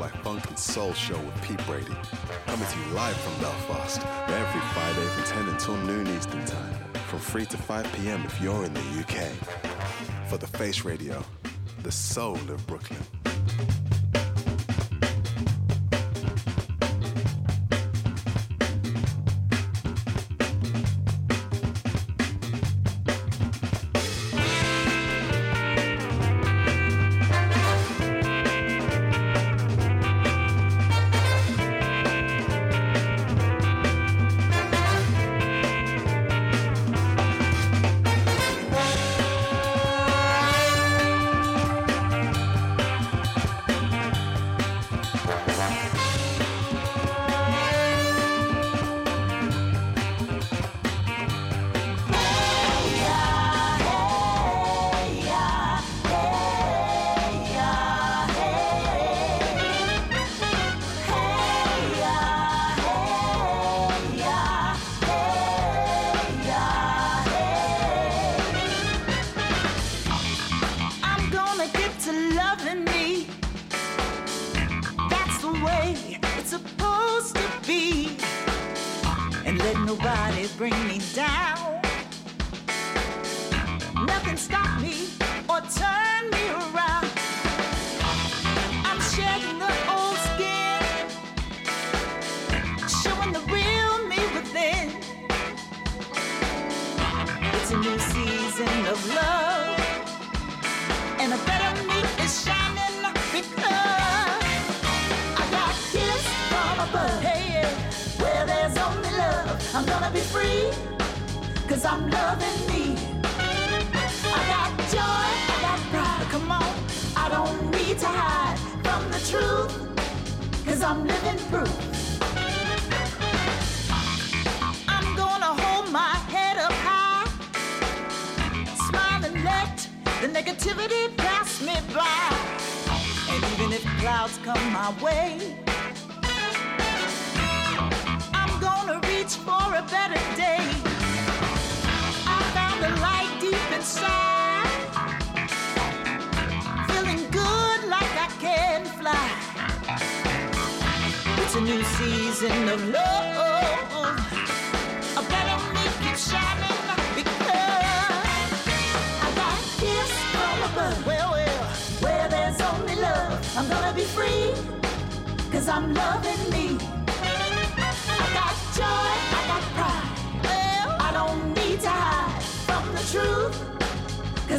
Superfly Funk and Soul Show with Pete Brady. Coming to you live from Belfast every Friday from 10 until noon Eastern Time. From 3 to 5 p.m. if you're in the UK. For the Face Radio, the soul of Brooklyn.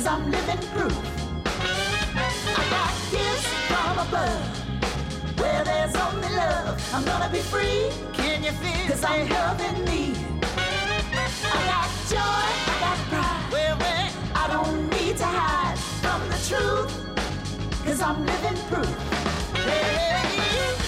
Cause I'm living proof. I got gifts from above. Where there's only love, I'm gonna be free. Can you feel Cause I'm loving me. I got joy, I got pride. Where, where? I don't need to hide from the truth. Cause I'm living proof. Hey, hey,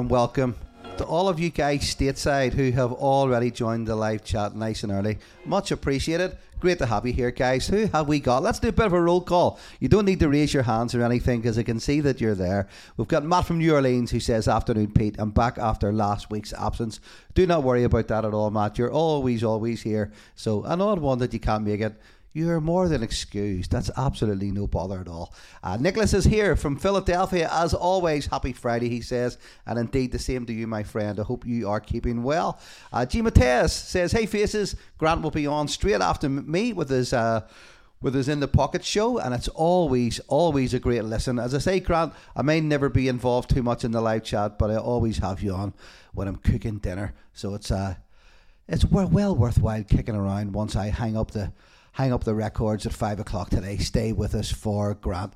warm, welcome to all of you guys stateside who have already joined the live chat nice and early. Much appreciated. Great to have you here, guys. Who have we got? Let's do a bit of a roll call. You don't need to raise your hands or anything because I can see that you're there. We've got Matt from New Orleans who says, Afternoon, Pete. I'm back after last week's absence. Do not worry about that at all, Matt. You're always, always here. So, an odd one that you can't make it. You're more than excused. That's absolutely no bother at all. Uh, Nicholas is here from Philadelphia. As always, happy Friday, he says. And indeed, the same to you, my friend. I hope you are keeping well. Uh, G. Mateus says, Hey, faces. Grant will be on straight after me with his. Uh, with his In the Pocket show, and it's always, always a great listen. As I say, Grant, I may never be involved too much in the live chat, but I always have you on when I'm cooking dinner. So it's uh, it's well worthwhile kicking around once I hang up the hang up the records at five o'clock today. Stay with us for Grant.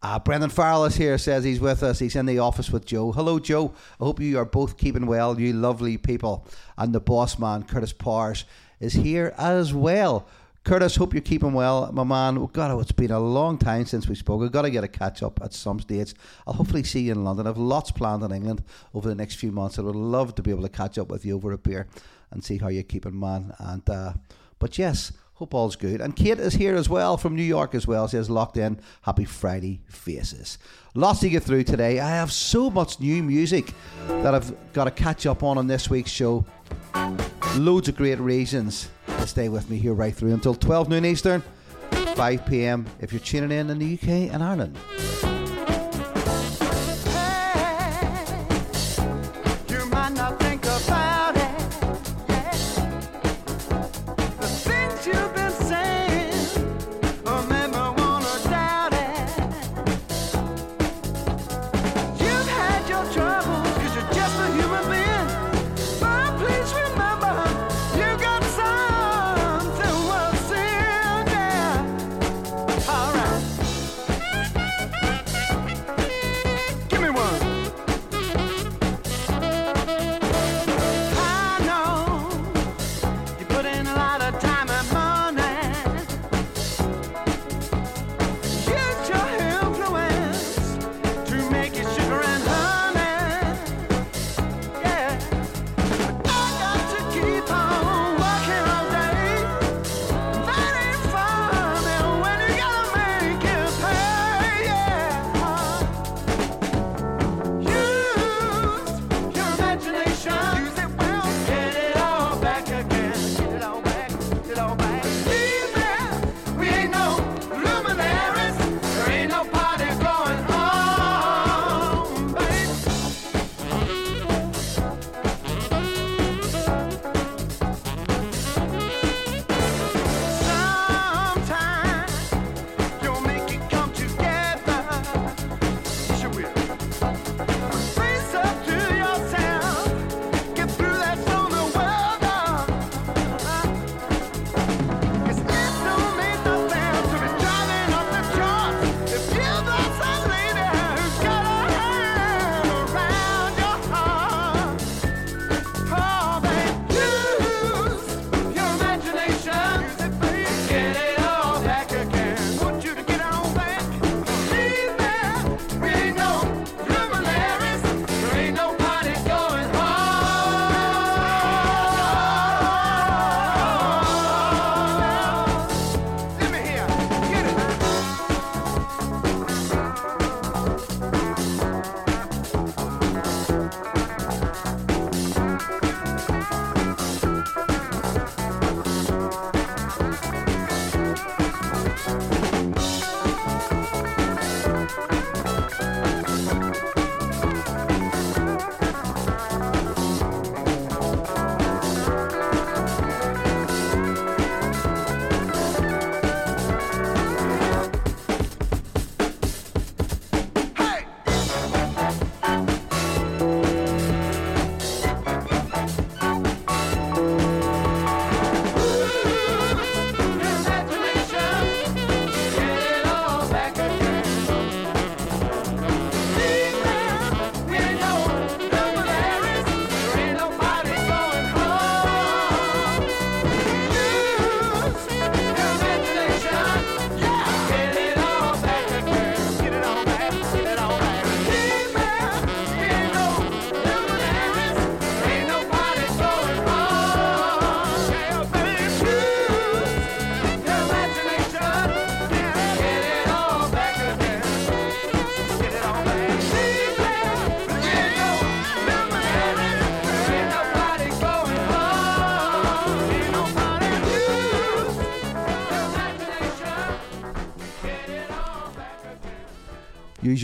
Uh, Brendan Farrell is here, says he's with us. He's in the office with Joe. Hello, Joe. I hope you are both keeping well, you lovely people. And the boss man, Curtis Powers, is here as well. Curtis, hope you're keeping well, my man. Oh, God, it's been a long time since we spoke. I've got to get a catch up at some stage. I'll hopefully see you in London. I've lots planned in England over the next few months. I would love to be able to catch up with you over a beer and see how you're keeping, man. And uh, but yes, hope all's good. And Kate is here as well from New York as well. Says locked in. Happy Friday faces. Lots to get through today. I have so much new music that I've got to catch up on on this week's show. Loads of great reasons to stay with me here right through until 12 noon Eastern, 5 p.m. if you're tuning in in the UK and Ireland.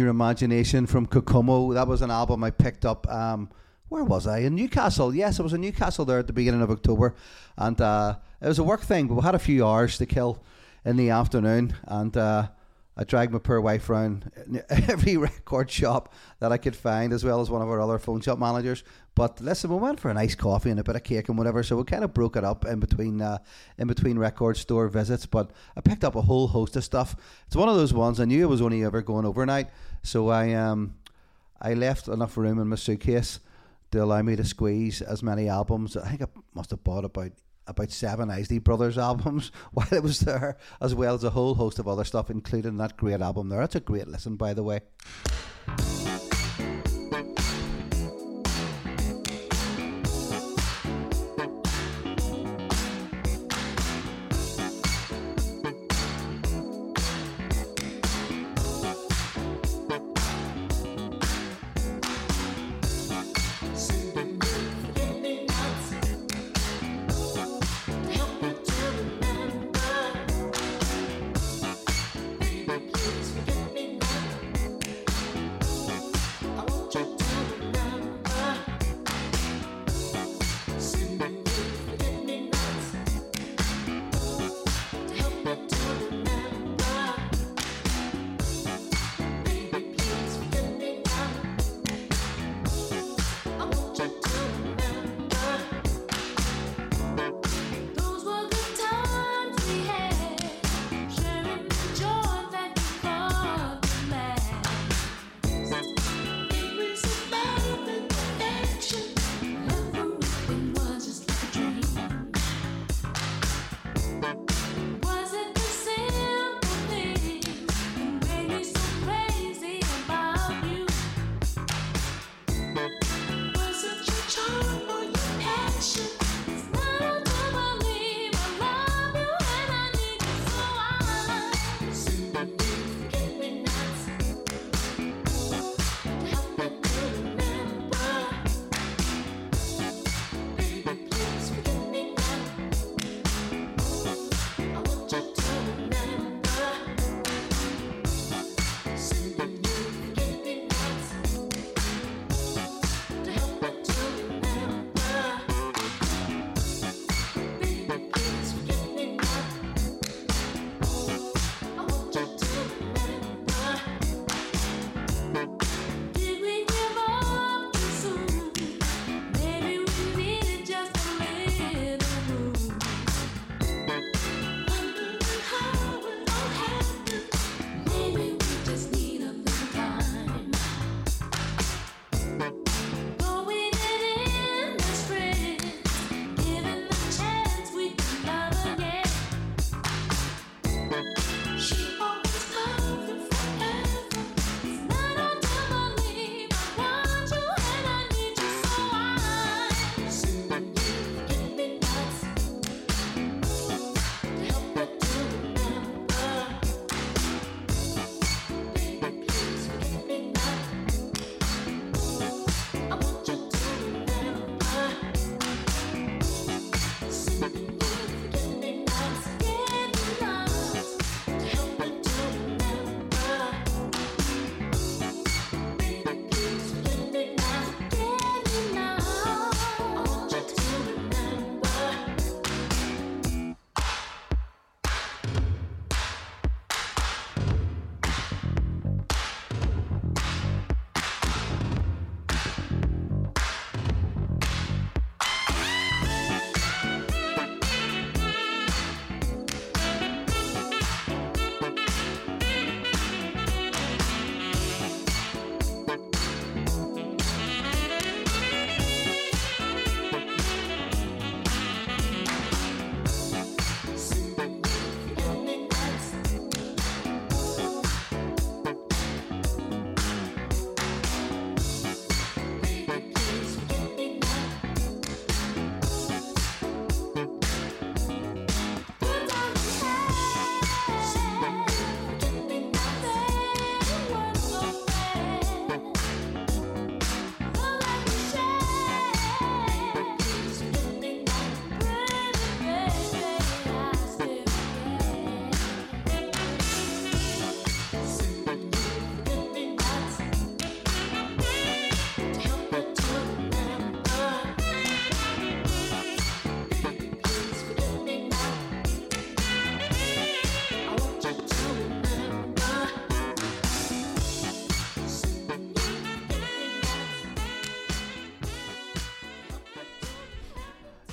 Your Imagination from Kokomo. That was an album I picked up. Um, where was I? In Newcastle. Yes, I was in Newcastle there at the beginning of October. And uh, it was a work thing, but we had a few hours to kill in the afternoon. And uh, I dragged my poor wife around every record shop that I could find, as well as one of our other phone shop managers. But listen, we went for a nice coffee and a bit of cake and whatever, so we kind of broke it up in between uh, in between record store visits. But I picked up a whole host of stuff. It's one of those ones I knew it was only ever going overnight, so I um I left enough room in my suitcase to allow me to squeeze as many albums. I think I must have bought about about seven Isley Brothers albums while it was there, as well as a whole host of other stuff, including that great album there. That's a great listen, by the way.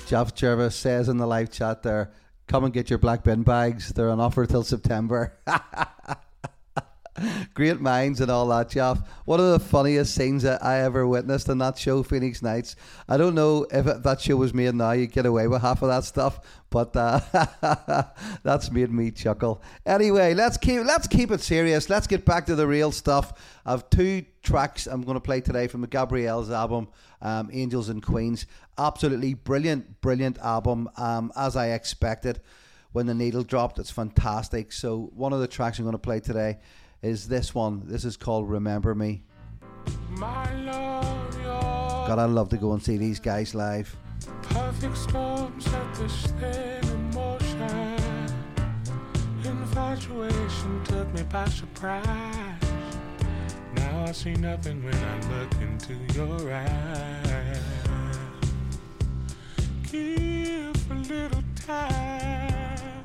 Jeff Jervis says in the live chat there, come and get your black bin bags. They're on offer till September. Great minds and all that, Jeff. One of the funniest scenes that I ever witnessed in that show, Phoenix Nights. I don't know if it, that show was made now, you'd get away with half of that stuff, but uh, that's made me chuckle. Anyway, let's keep let's keep it serious. Let's get back to the real stuff. I've two tracks I'm going to play today from Gabriels' album, um, Angels and Queens. Absolutely brilliant, brilliant album, um, as I expected. When the needle dropped, it's fantastic. So one of the tracks I'm going to play today is this one. This is called Remember Me. My love, God, I'd love to go and see these guys live. perfect storm set the same emotion. Infatuation took me by surprise. Now I see nothing when I look into your eyes. Give a little time,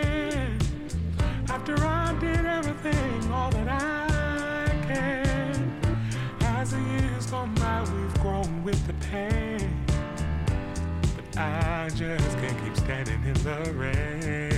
just can't keep standing in the rain.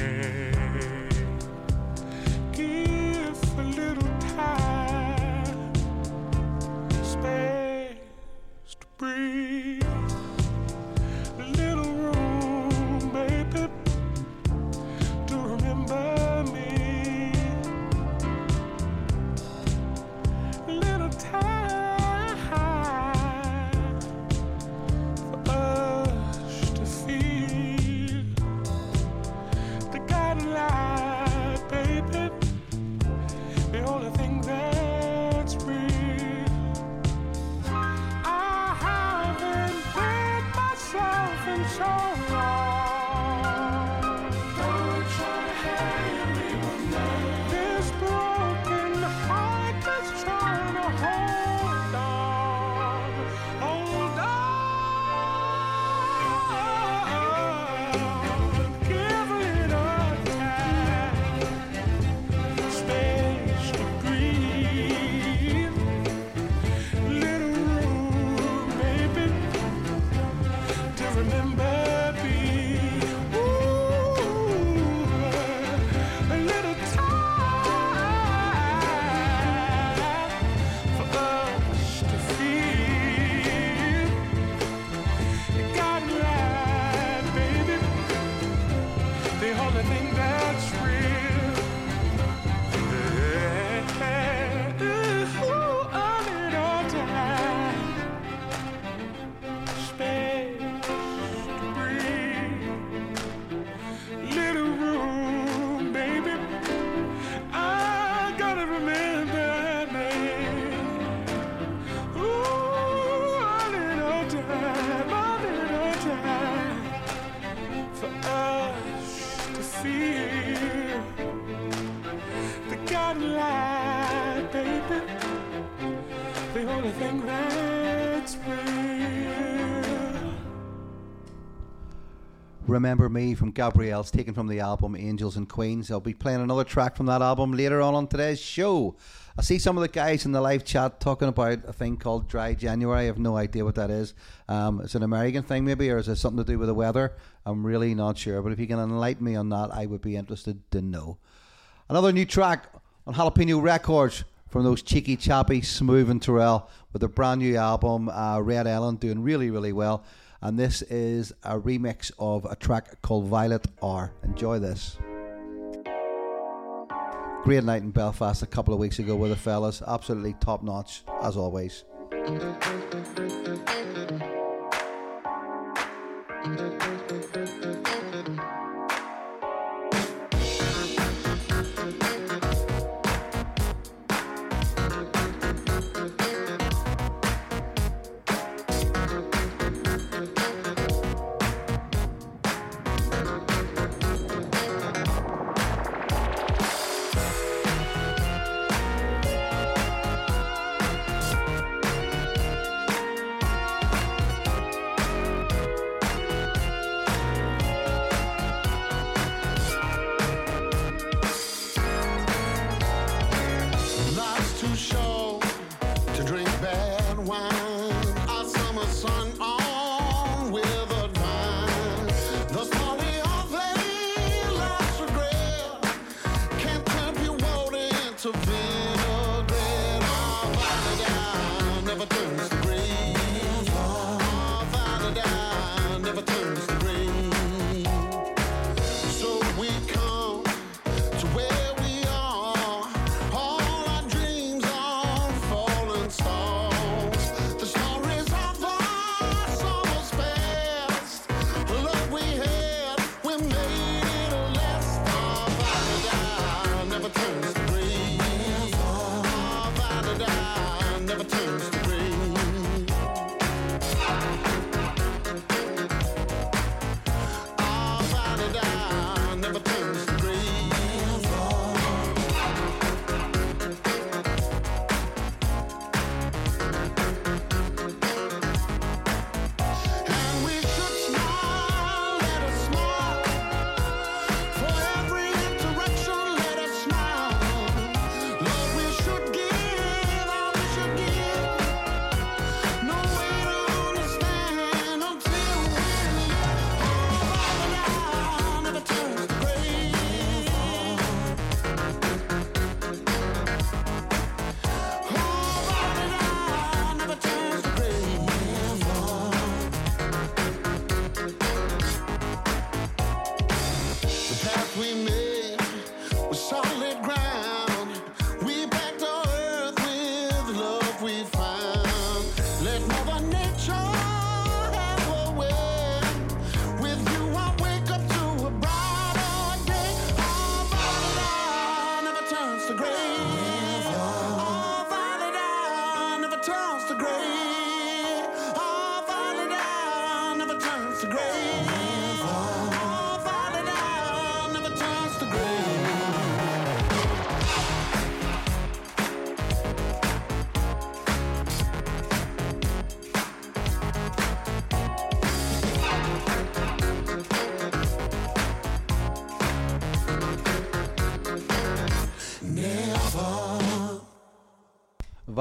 Remember Me from Gabriels, taken from the album Angels and Queens. I'll be playing another track from that album later on on today's show. I see some of the guys in the live chat talking about a thing called Dry January. I have no idea what that is. Um, it's an American thing, maybe, or is it something to do with the weather? I'm really not sure. But if you can enlighten me on that, I would be interested to know. Another new track on Jalapeno Records from those cheeky chappy Smoove and Turrell with their brand new album uh, Red Ellen doing really really well and this is a remix of a track called Violet R enjoy this Great night in Belfast a couple of weeks ago with the fellas. Absolutely top notch, as always.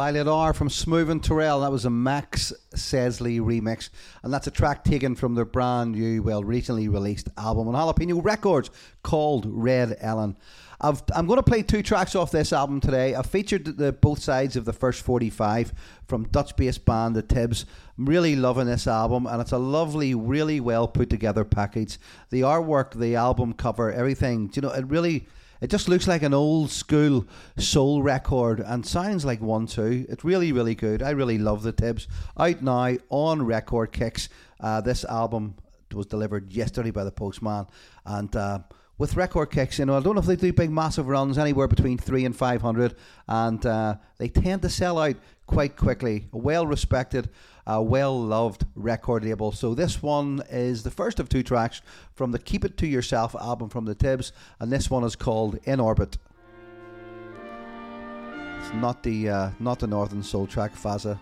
Violet R from Smoove and Turrell. That was a Max Sesley remix. And that's a track taken from their brand new, well, recently released album on Jalapeno Records called Red Ellen. I've, I'm going to play two tracks off this album today. I've featured the, both sides of the first 45 from Dutch based band The Tibbs. I'm really loving this album, and it's a lovely, really well put together package. The artwork, the album cover, everything, you know, it really. It just looks like an old school soul record and sounds like one too. It's really, really good. I really love the Tibbs. Out now on record kicks. Uh, this album was delivered yesterday by the postman, and uh, with record kicks, you know, I don't know if they do big massive runs anywhere between three and five hundred, and uh, they tend to sell out quite quickly. Well respected, uh, well loved record label. So this one is the first of two tracks from the Keep It to Yourself album from the Tibbs, and this one is called In Orbit. It's not the uh, not the Northern Soul track, Faza.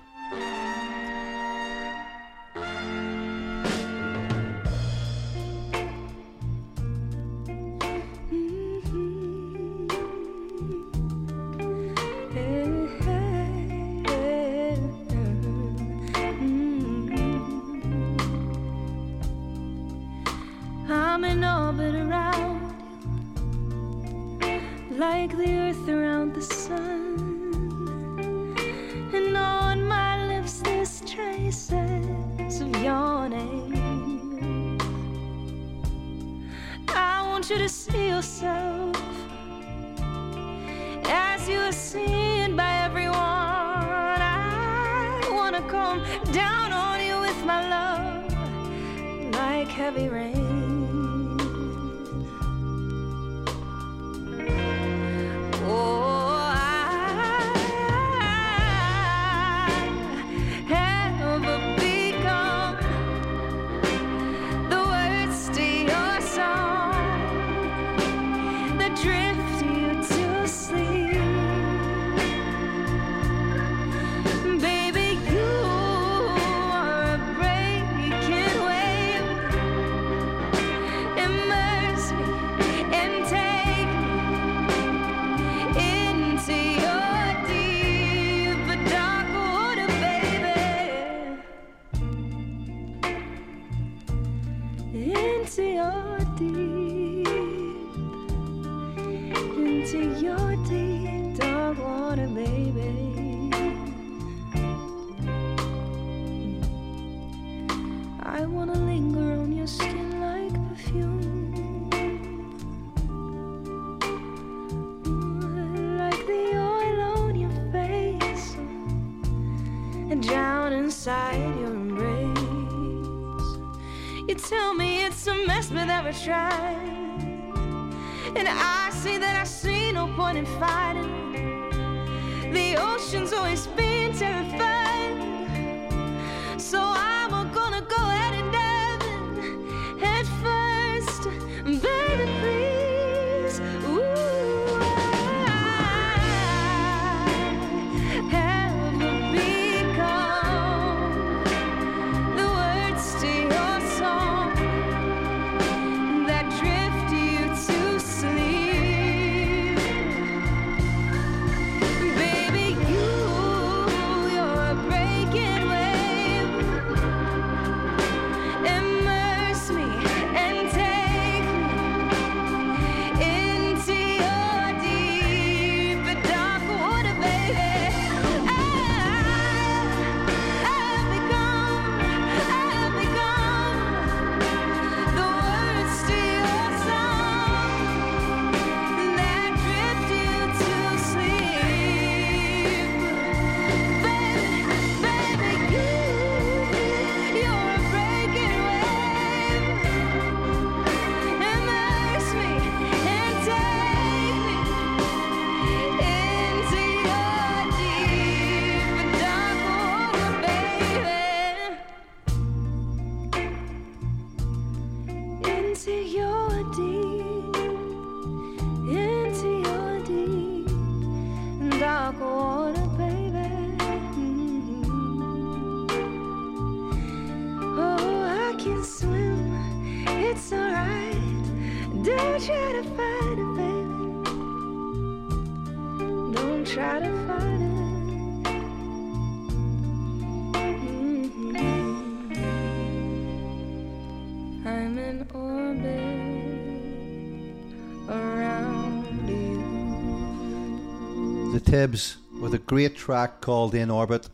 Tibbs with a great track called In Orbit,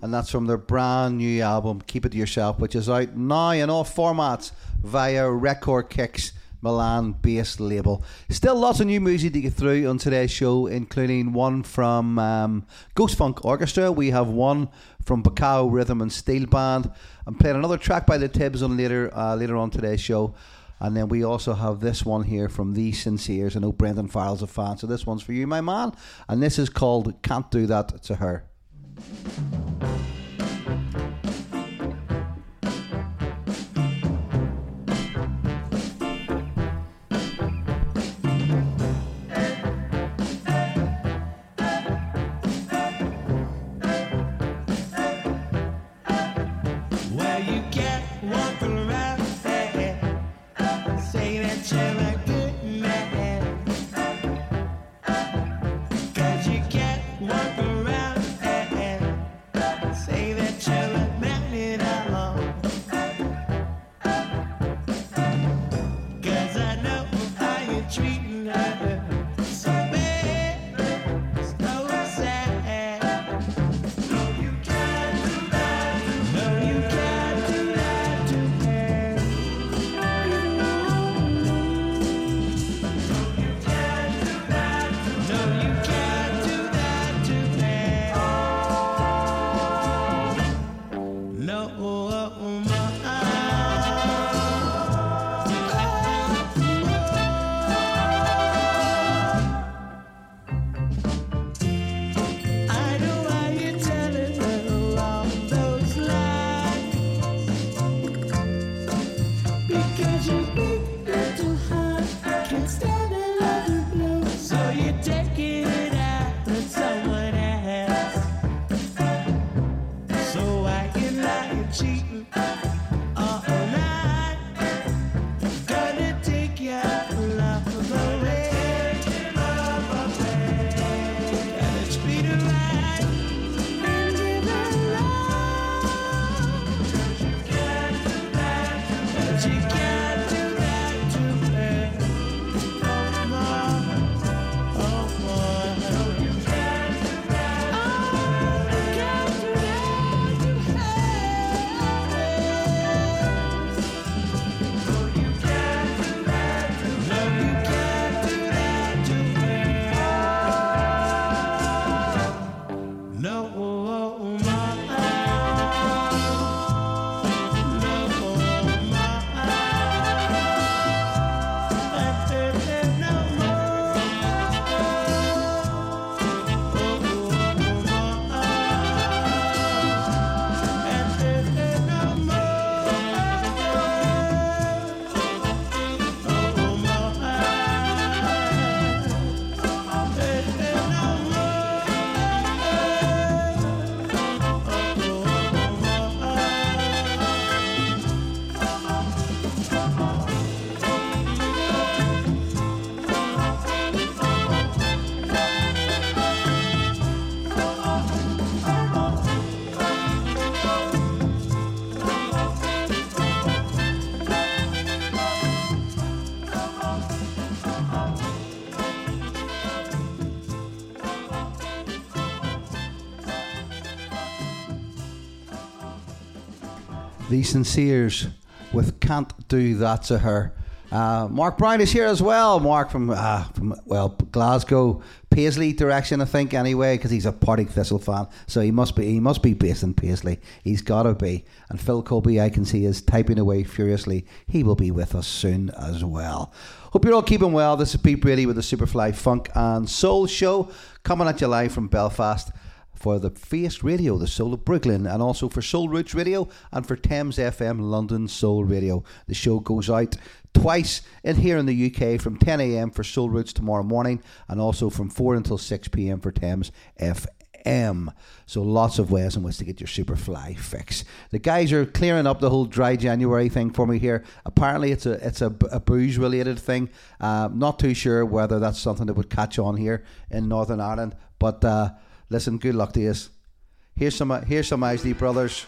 and that's from their brand new album Keep It to Yourself, which is out now in all formats via Record Kicks. Milan based label. Still lots of new music to get through on today's show, including one from um, Ghost Funk Orchestra. We have one from Bacao Rhythm and Steel Band, and playing another track by the Tibbs on later uh, later on today's show. And then we also have this one here from The Sinceres. I know Brendan Farrell's a fan, so this one's for you, my man. And this is called Can't Do That to Her. The Sinceres with Can't Do That to Her. Uh, Mark Brown is here as well. Mark from, uh, from well, Glasgow, Paisley direction, I think, anyway, because he's a Partick Thistle fan. So he must be he must be based in Paisley. He's got to be. And Phil Colby, I can see, is typing away furiously. He will be with us soon as well. Hope you're all keeping well. This is Pete Brady with the Superfly Funk and Soul Show coming at you live from Belfast for the Face Radio, the Soul of Brooklyn, and also for Soul Roots Radio and for Thames FM London Soul Radio. The show goes out twice in here in the UK from 10 a.m. for Soul Roots tomorrow morning and also from 4 until 6 p.m. for Thames FM. So lots of ways in which to get your super fly fix. The guys are clearing up the whole dry January thing for me here. Apparently, it's a it's a, a booze related thing. Uh, not too sure whether that's something that would catch on here in Northern Ireland, but. Uh, Listen, good luck to you. Here's some here's some Isley Brothers.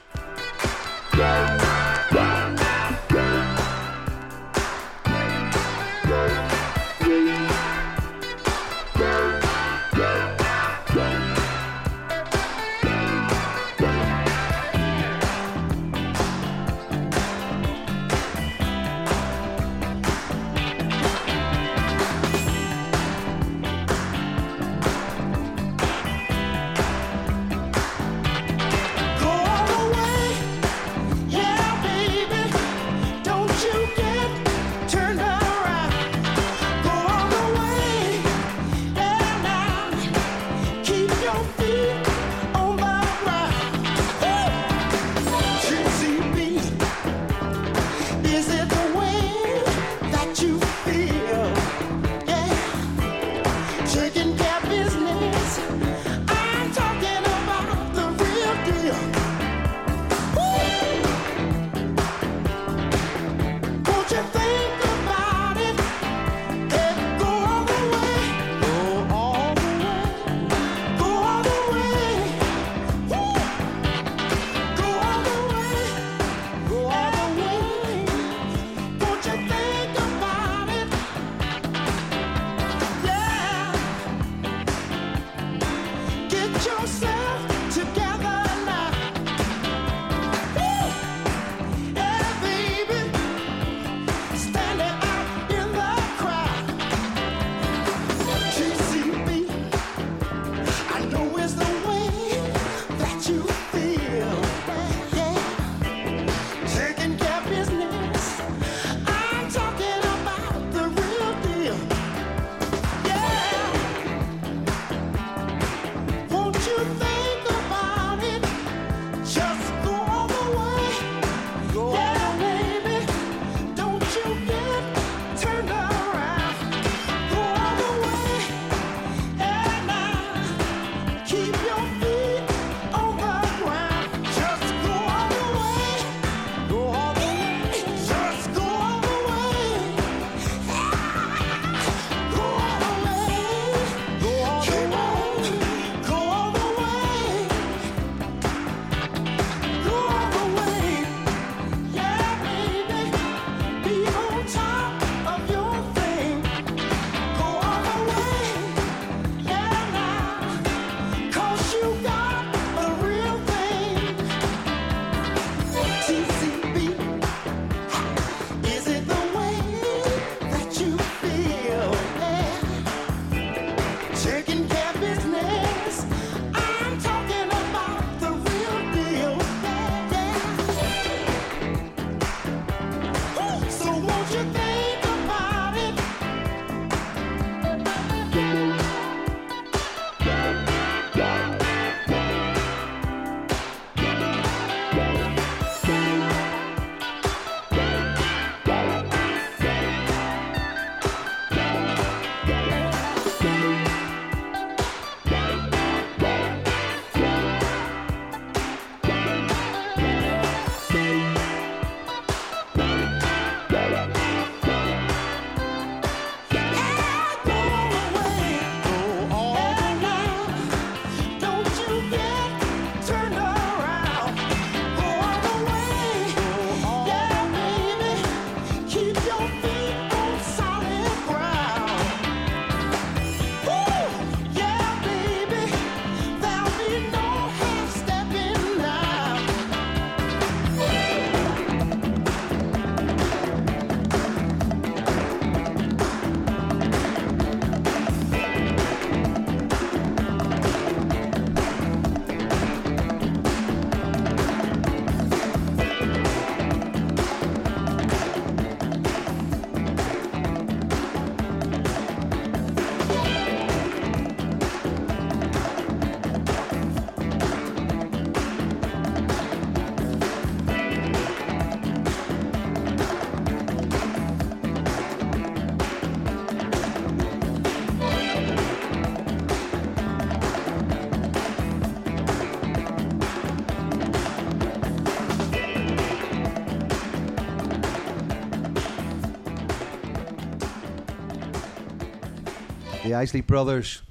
The Isley Brothers,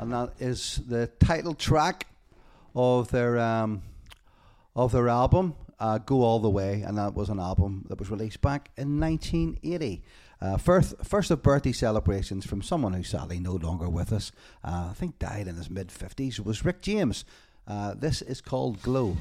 and that is the title track of their um, of their album uh, "Go All the Way," and that was an album that was released back in 1980. Uh, first, first of birthday celebrations from someone who's sadly no longer with us. Uh, I think died in his mid 50s. Was Rick James. Uh, this is called "Glow."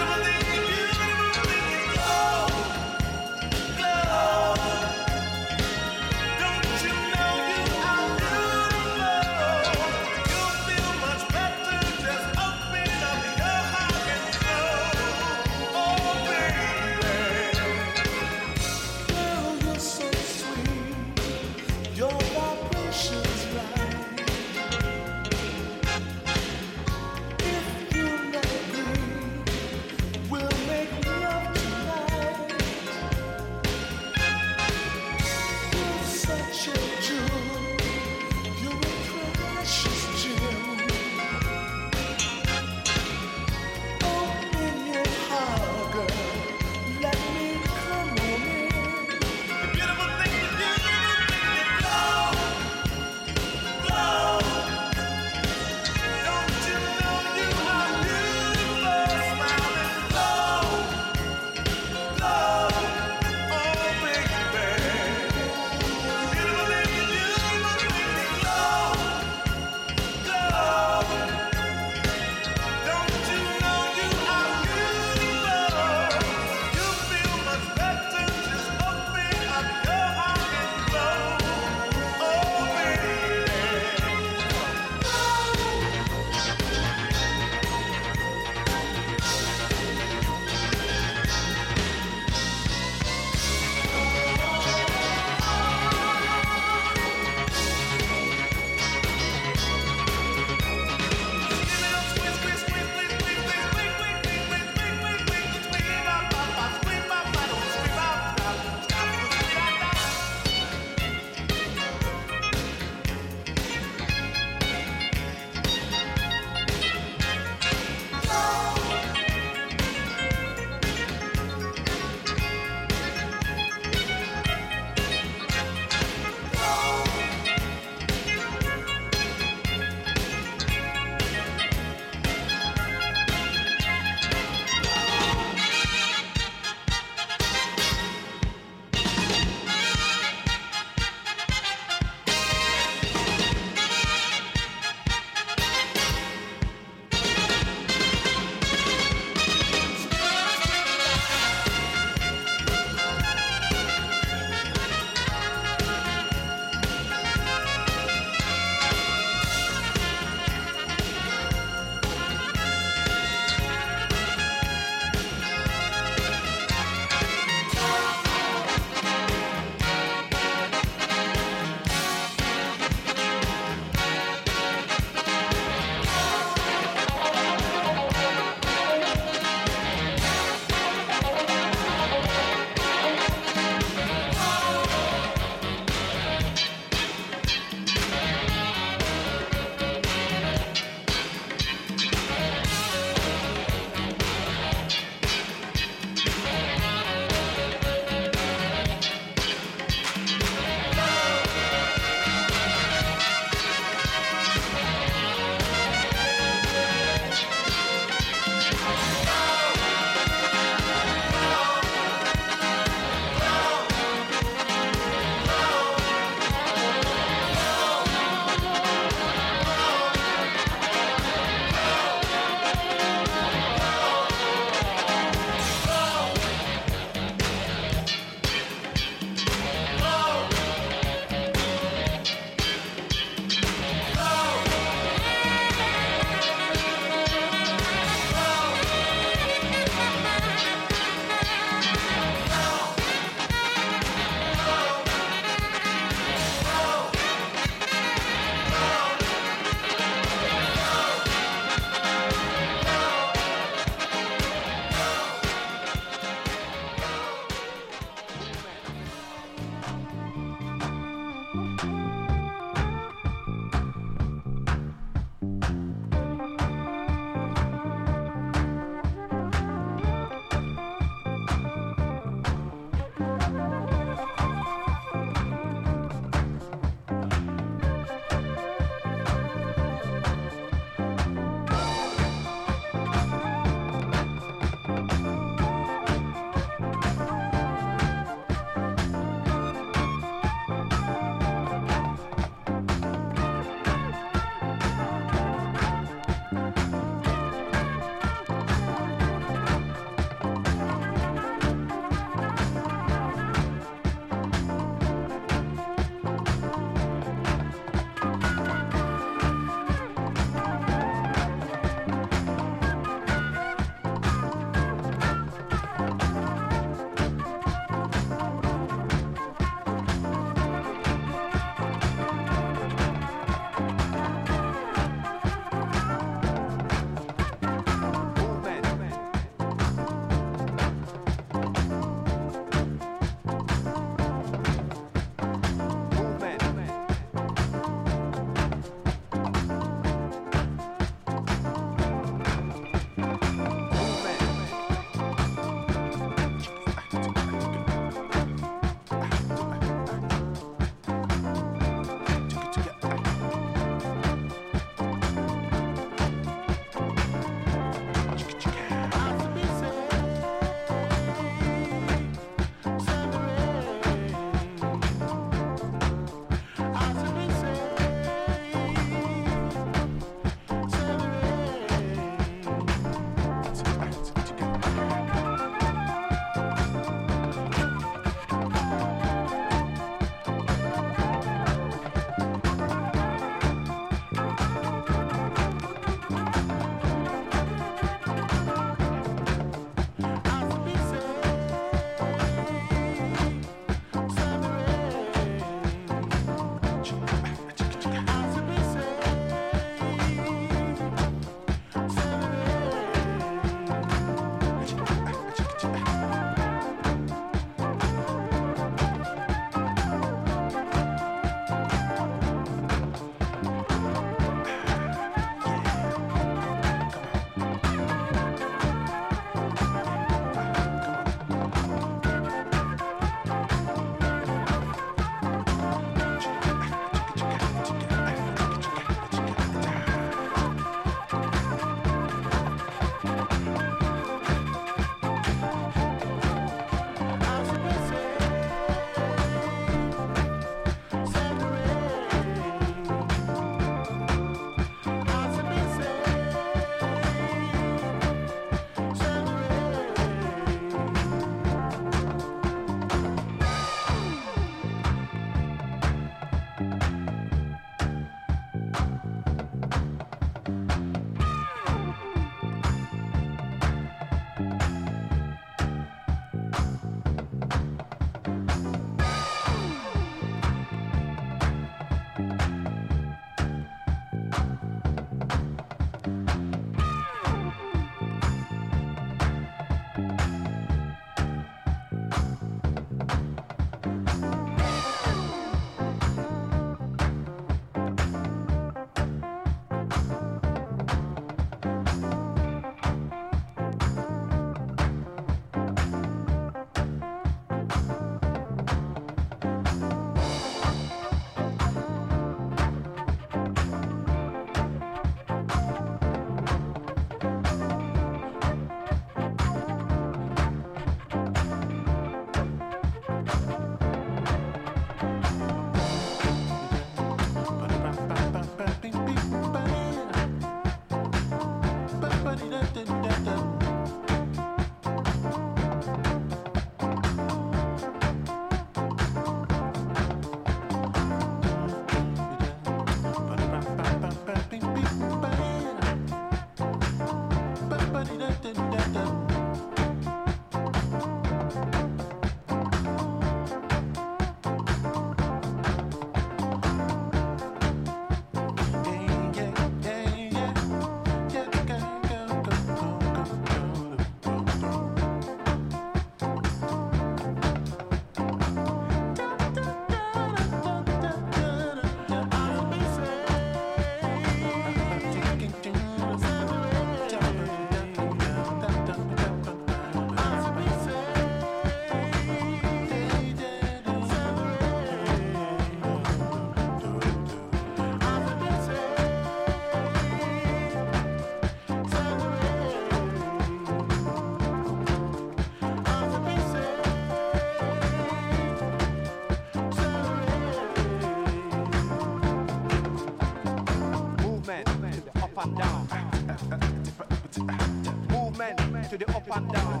To the up and down.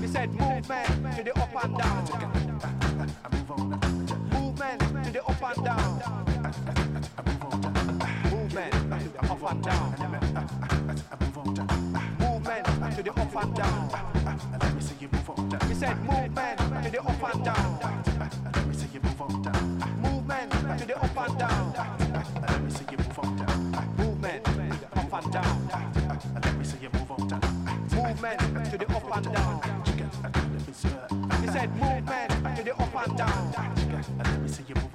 We said movement to the up and down. Movement to the up and down. Movement to the up and down. Movement to the up and down. We said movement to the up and down. And down. We said movement to the up and down. Movement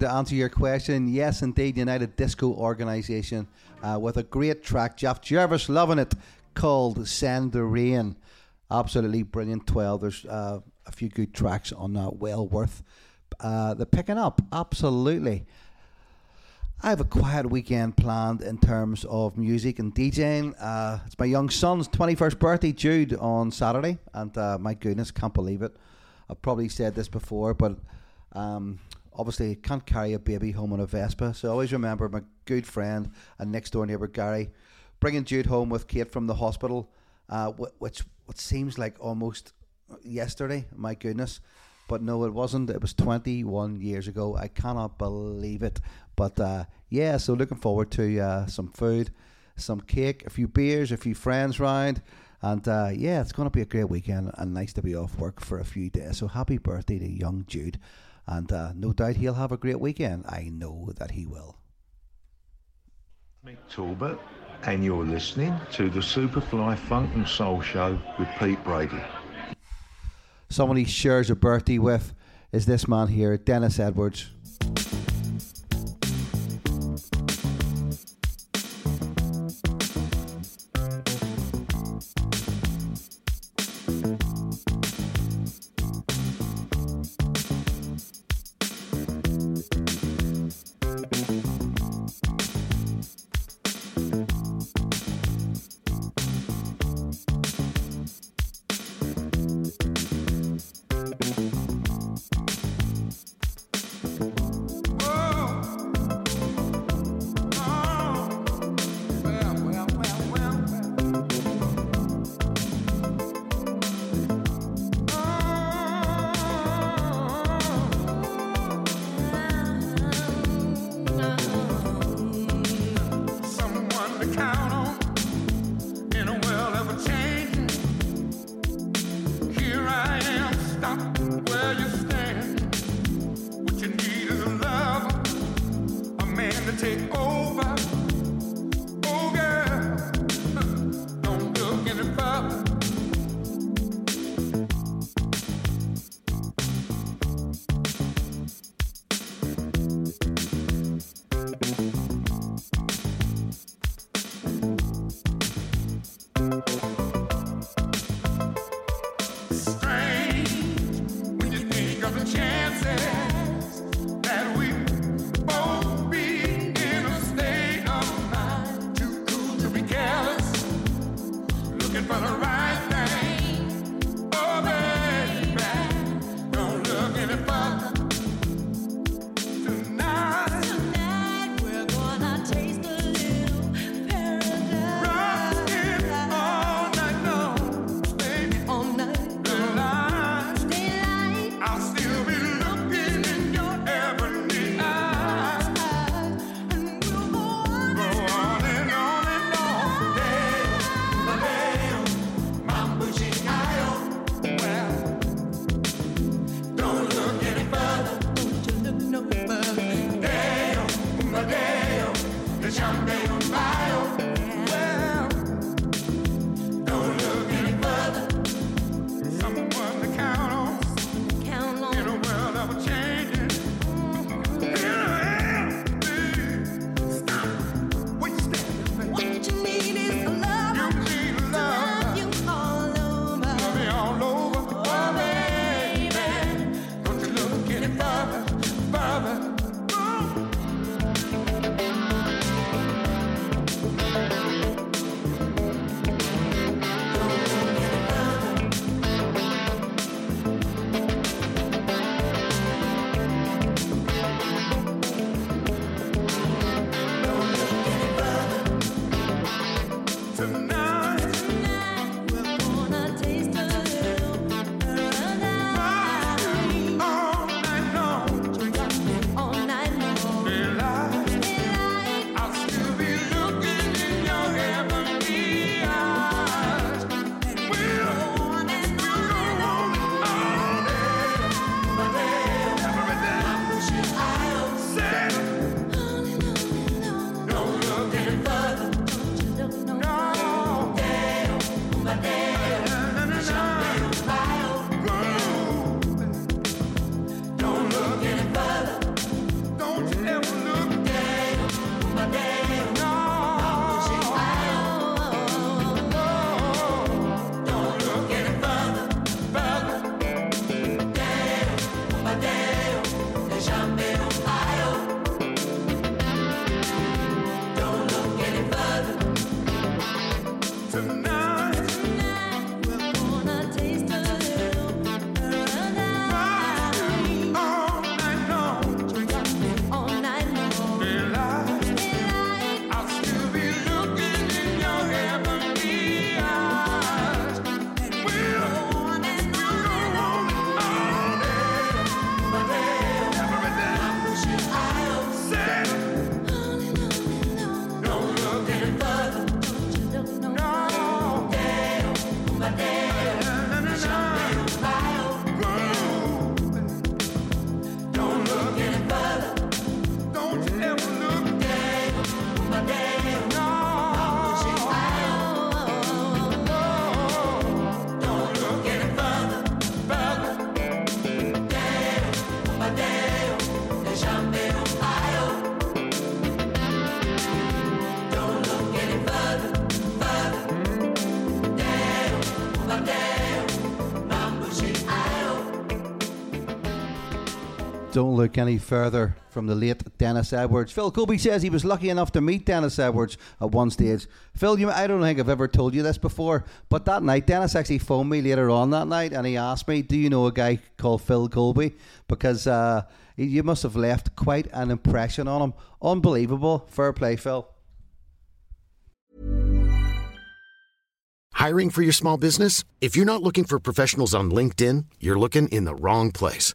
To answer your question, yes, indeed, United Disco Organisation uh, with a great track. Jeff Jervis loving it, called Send the Rain. Absolutely brilliant. 12. There's uh, a few good tracks on that. Well worth uh, the picking up. Absolutely. I have a quiet weekend planned in terms of music and DJing. Uh, it's my young son's 21st birthday, Jude, on Saturday, and uh, my goodness, can't believe it. I've probably said this before, but um, obviously can't carry a baby home on a Vespa, so always remember my good friend and next door neighbour Gary bringing Jude home with Kate from the hospital, uh, which what seems like almost yesterday. My goodness. But no, it wasn't. It was 21 years ago. I cannot believe it. But uh, yeah, so looking forward to uh, some food, some cake, a few beers, a few friends round. And uh, yeah, it's going to be a great weekend and nice to be off work for a few days. So happy birthday to young Jude. And uh, no doubt he'll have a great weekend. I know that he will. Mick Talbot, and you're listening to the Superfly Funk and Soul Show with Pete Brady. Someone he shares a birthday with is this man here, Dennis Edwards. Don't look any further from the late Dennis Edwards. Phil Colby says he was lucky enough to meet Dennis Edwards at one stage. Phil, you, I don't think I've ever told you this before, but that night, Dennis actually phoned me later on that night and he asked me, Do you know a guy called Phil Colby? Because uh, you must have left quite an impression on him. Unbelievable. Fair play, Phil. Hiring for your small business? If you're not looking for professionals on LinkedIn, you're looking in the wrong place.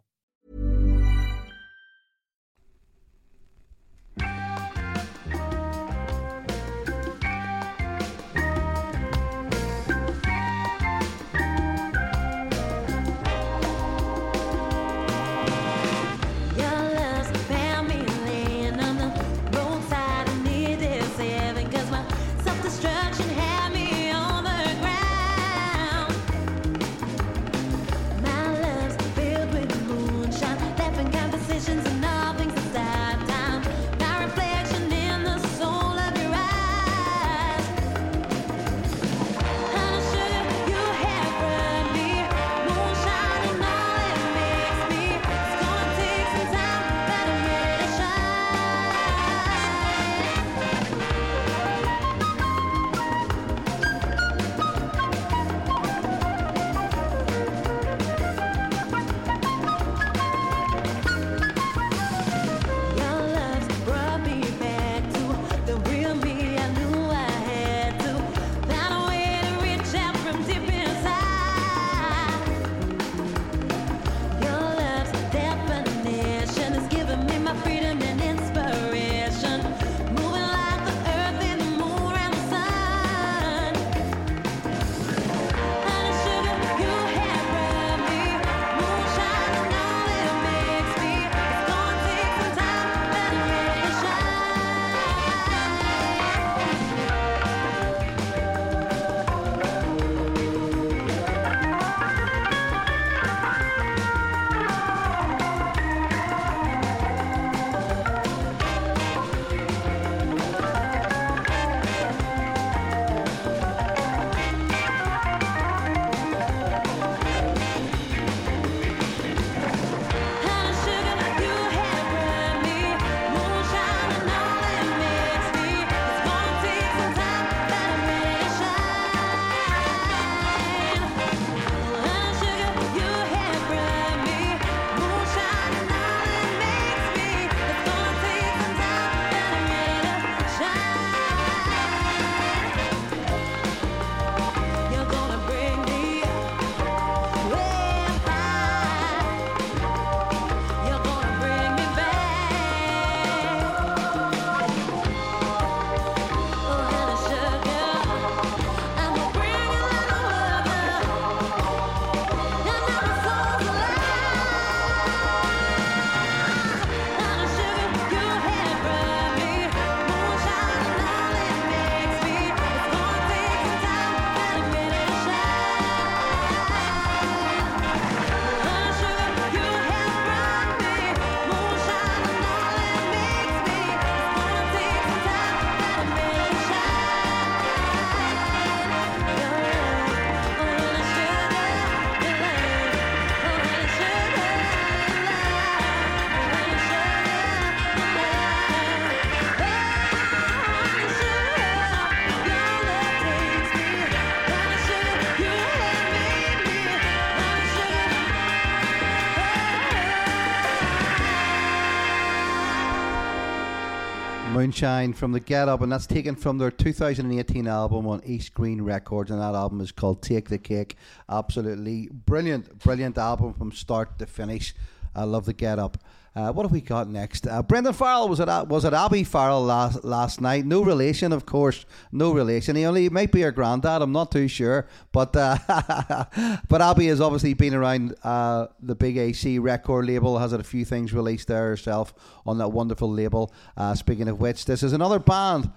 Moonshine from the Get Up, and that's taken from their 2018 album on East Green Records, and that album is called Take the Cake. Absolutely brilliant, brilliant album from start to finish. I love the Get Up. Uh, what have we got next? Uh, Brendan Farrell was at was at Abbey Farrell last last night. No relation, of course, no relation. He only he might be her granddad. I'm not too sure, but uh, but Abby has obviously been around uh, the big AC record label. Has had a few things released there herself on that wonderful label. Uh, speaking of which, this is another band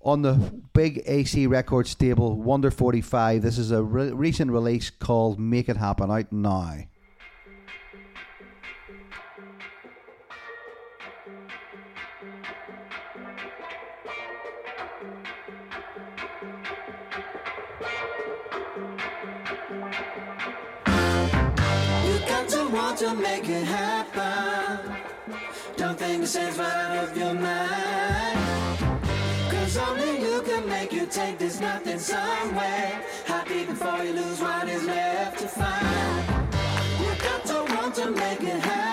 on the big AC record stable, Wonder 45. This is a re- recent release called Make It Happen out now. Want to make it happen. Don't think it's right out of your mind. Cause only you can make you take this nothing somewhere. Deep before you lose what is left to find. You got to want to make it happen.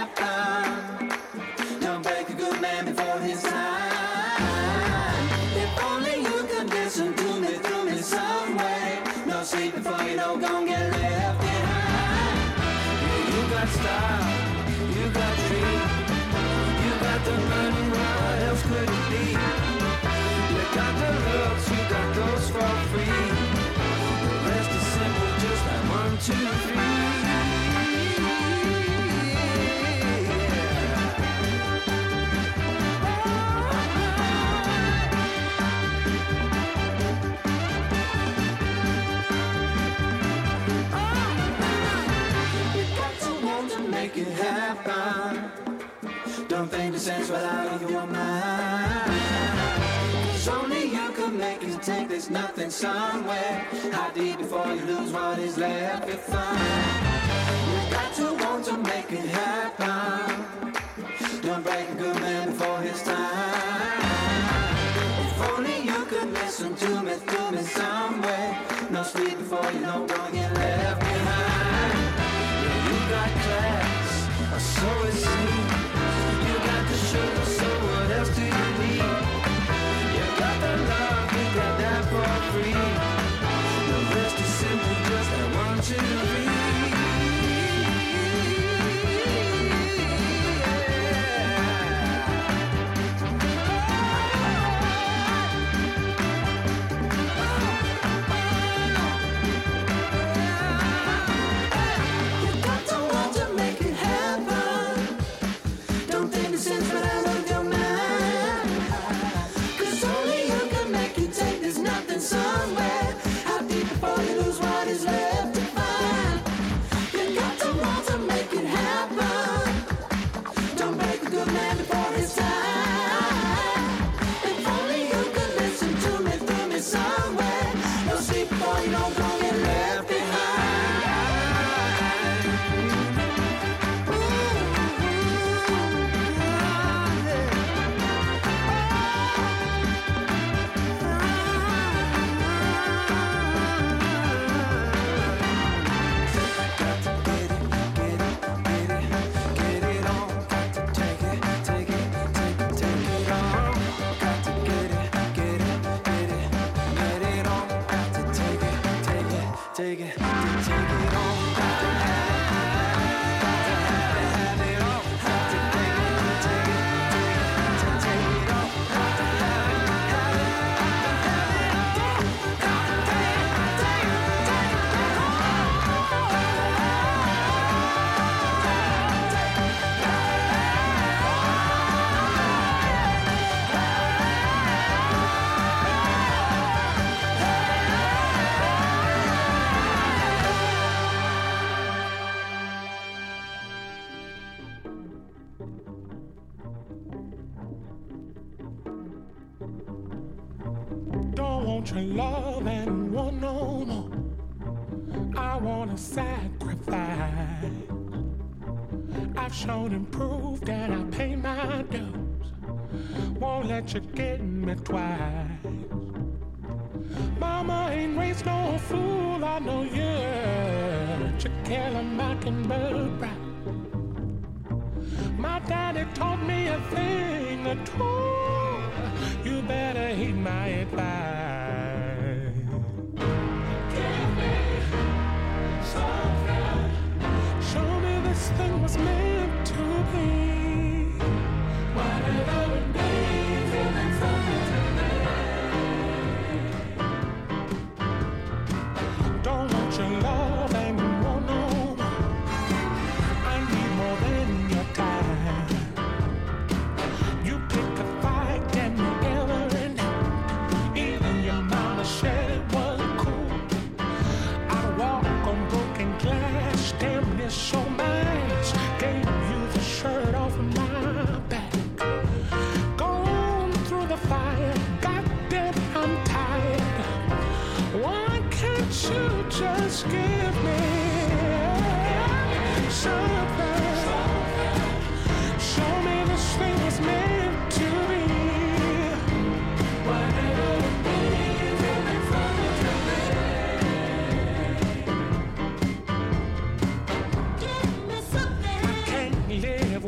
Make it happen. Don't think the sense right out of your mind. Can take this nothing somewhere. How deep before you lose what is left to. You got to want to make it happen. Don't break a good man before his time. If only you could listen to me, to me some way. No sleep before you know gonna get left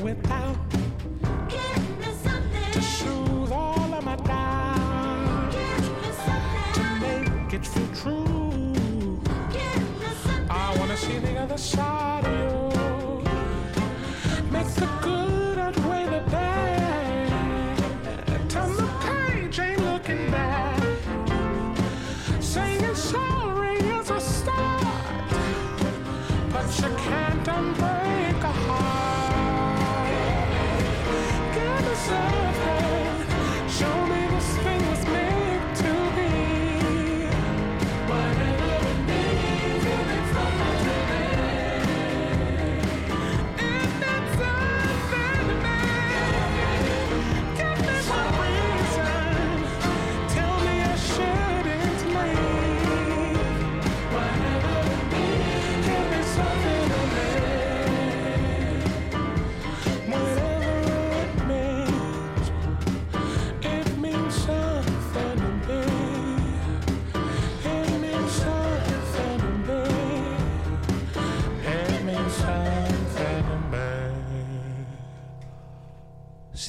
without.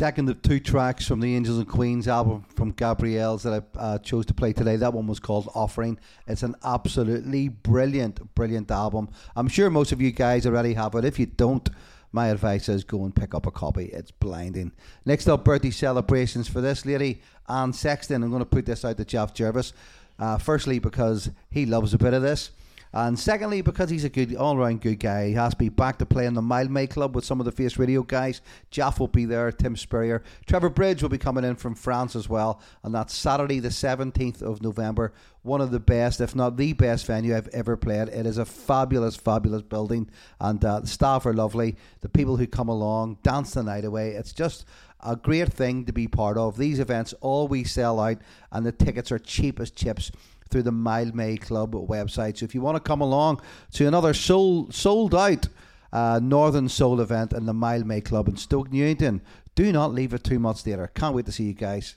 Second of two tracks from the Angels and Queens album from Gabriels' that I uh, chose to play today. That one was called Offering. It's an absolutely brilliant, brilliant album. I'm sure most of you guys already have it. If you don't, my advice is go and pick up a copy. It's blinding. Next up, birthday celebrations for this lady, Ann Sexton. I'm going to put this out to Jeff Jervis. Uh, firstly, because he loves a bit of this. And secondly, because he's a good, all round good guy, he has to be back to play in the Mildmay Club with some of the Face Radio guys. Jaff will be there, Tim Spurrier. Trevor Bridge will be coming in from France as well. And that's Saturday, the 17th of November. One of the best, if not the best venue I've ever played. It is a fabulous, fabulous building. And uh, the staff are lovely. The people who come along dance the night away. It's just a great thing to be part of. These events always sell out, and the tickets are cheap as chips through the Mildmay Club website. So if you want to come along to another sold sold out uh, Northern Soul event in the Mildmay Club in Stoke Newington, do not leave it too much later. Can't wait to see you guys.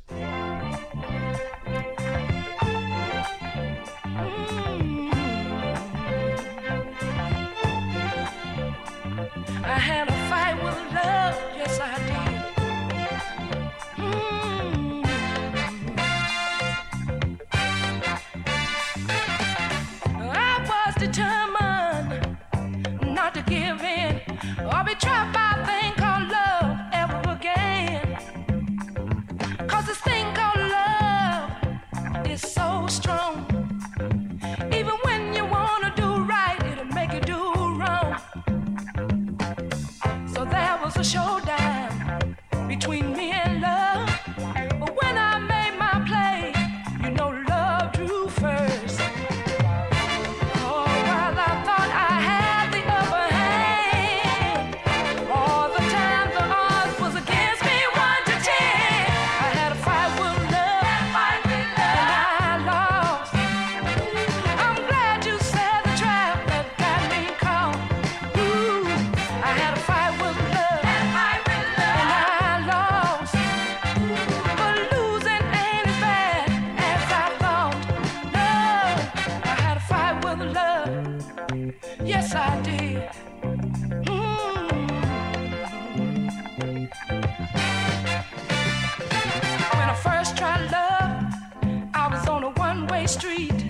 street.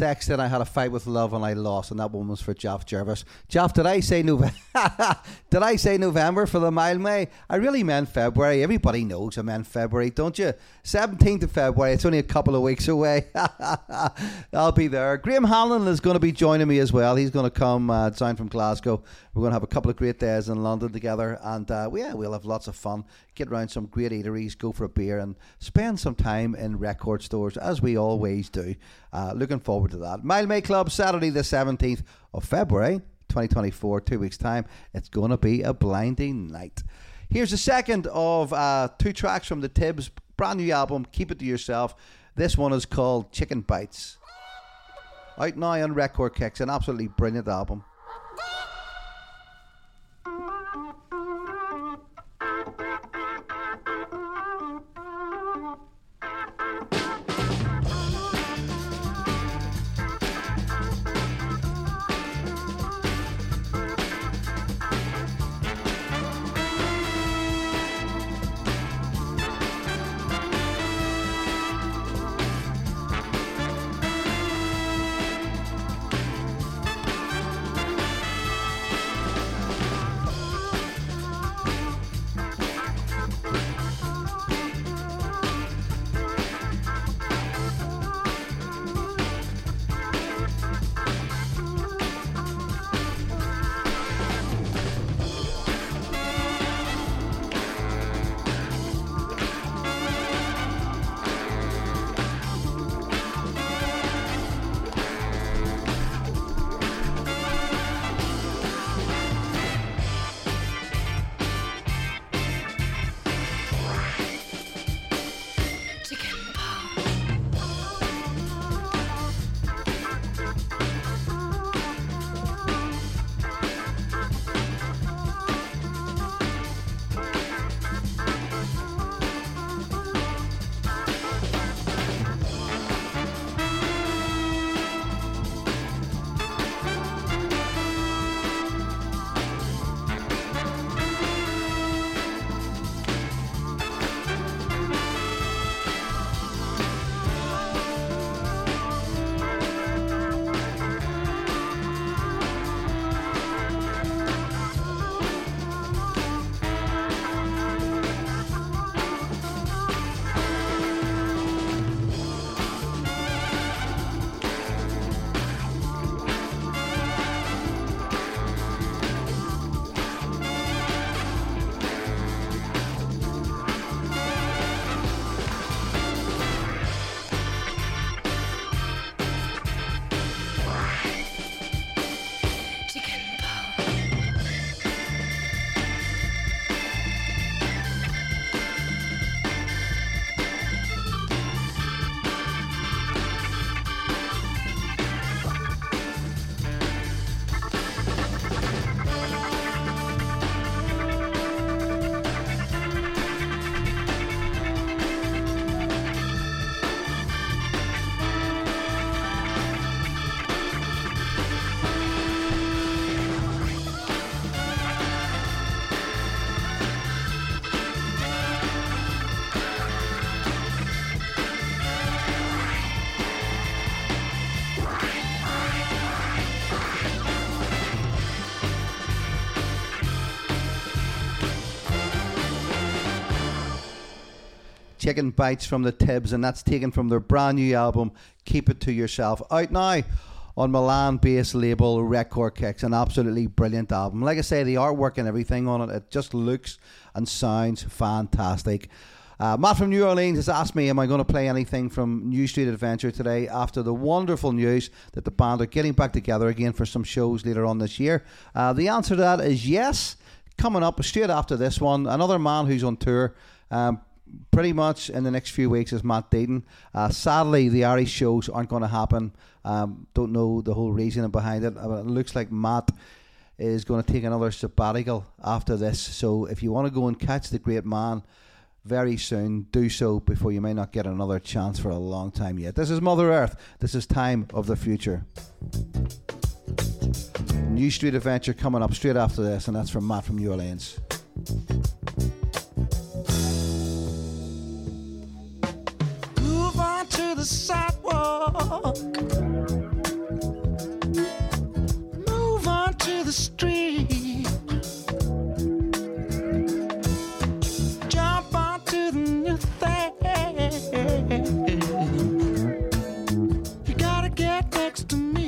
Yeah. then I had a fight with love and I lost, and that one was for Jeff Jervis. Jeff, did I say November? did I say November for the Mildmay? I really meant February. Everybody knows I meant February, don't you? 17th of February. It's only a couple of weeks away. I'll be there. Graham Hanlon is going to be joining me as well. He's going to come uh, down from Glasgow. We're going to have a couple of great days in London together, and uh, yeah, we'll have lots of fun. Get around some great eateries, go for a beer, and spend some time in record stores as we always do. Uh, looking forward to that. Mildmay Club, Saturday the 17th of February, 2024, two weeks' time. It's going to be a blinding night. Here's the second of uh, two tracks from the Tibbs brand new album, Keep It To Yourself. This one is called Chicken Bites. Out now on Record Kicks, an absolutely brilliant album. Chicken Bites from the Tibbs, and that's taken from their brand new album, Keep It To Yourself. Out now on Milan based label Record Kicks. An absolutely brilliant album. Like I say, the artwork and everything on it, it just looks and sounds fantastic. Uh, Matt from New Orleans has asked me, Am I going to play anything from New Street Adventure today after the wonderful news that the band are getting back together again for some shows later on this year? Uh, the answer to that is yes. Coming up straight after this one, another man who's on tour. Um, pretty much in the next few weeks is Matt Deighton. Uh, sadly, the Irish shows aren't going to happen. Um, don't know the whole reason behind it, but it looks like Matt is going to take another sabbatical after this. So if you want to go and catch the great man very soon, do so before you may not get another chance for a long time yet. This is Mother Earth. This is Time of the Future. New Street Adventure coming up straight after this, and that's from Matt from New Orleans. The sidewalk. Move on to the street. Jump onto the new thing. You gotta get next to me.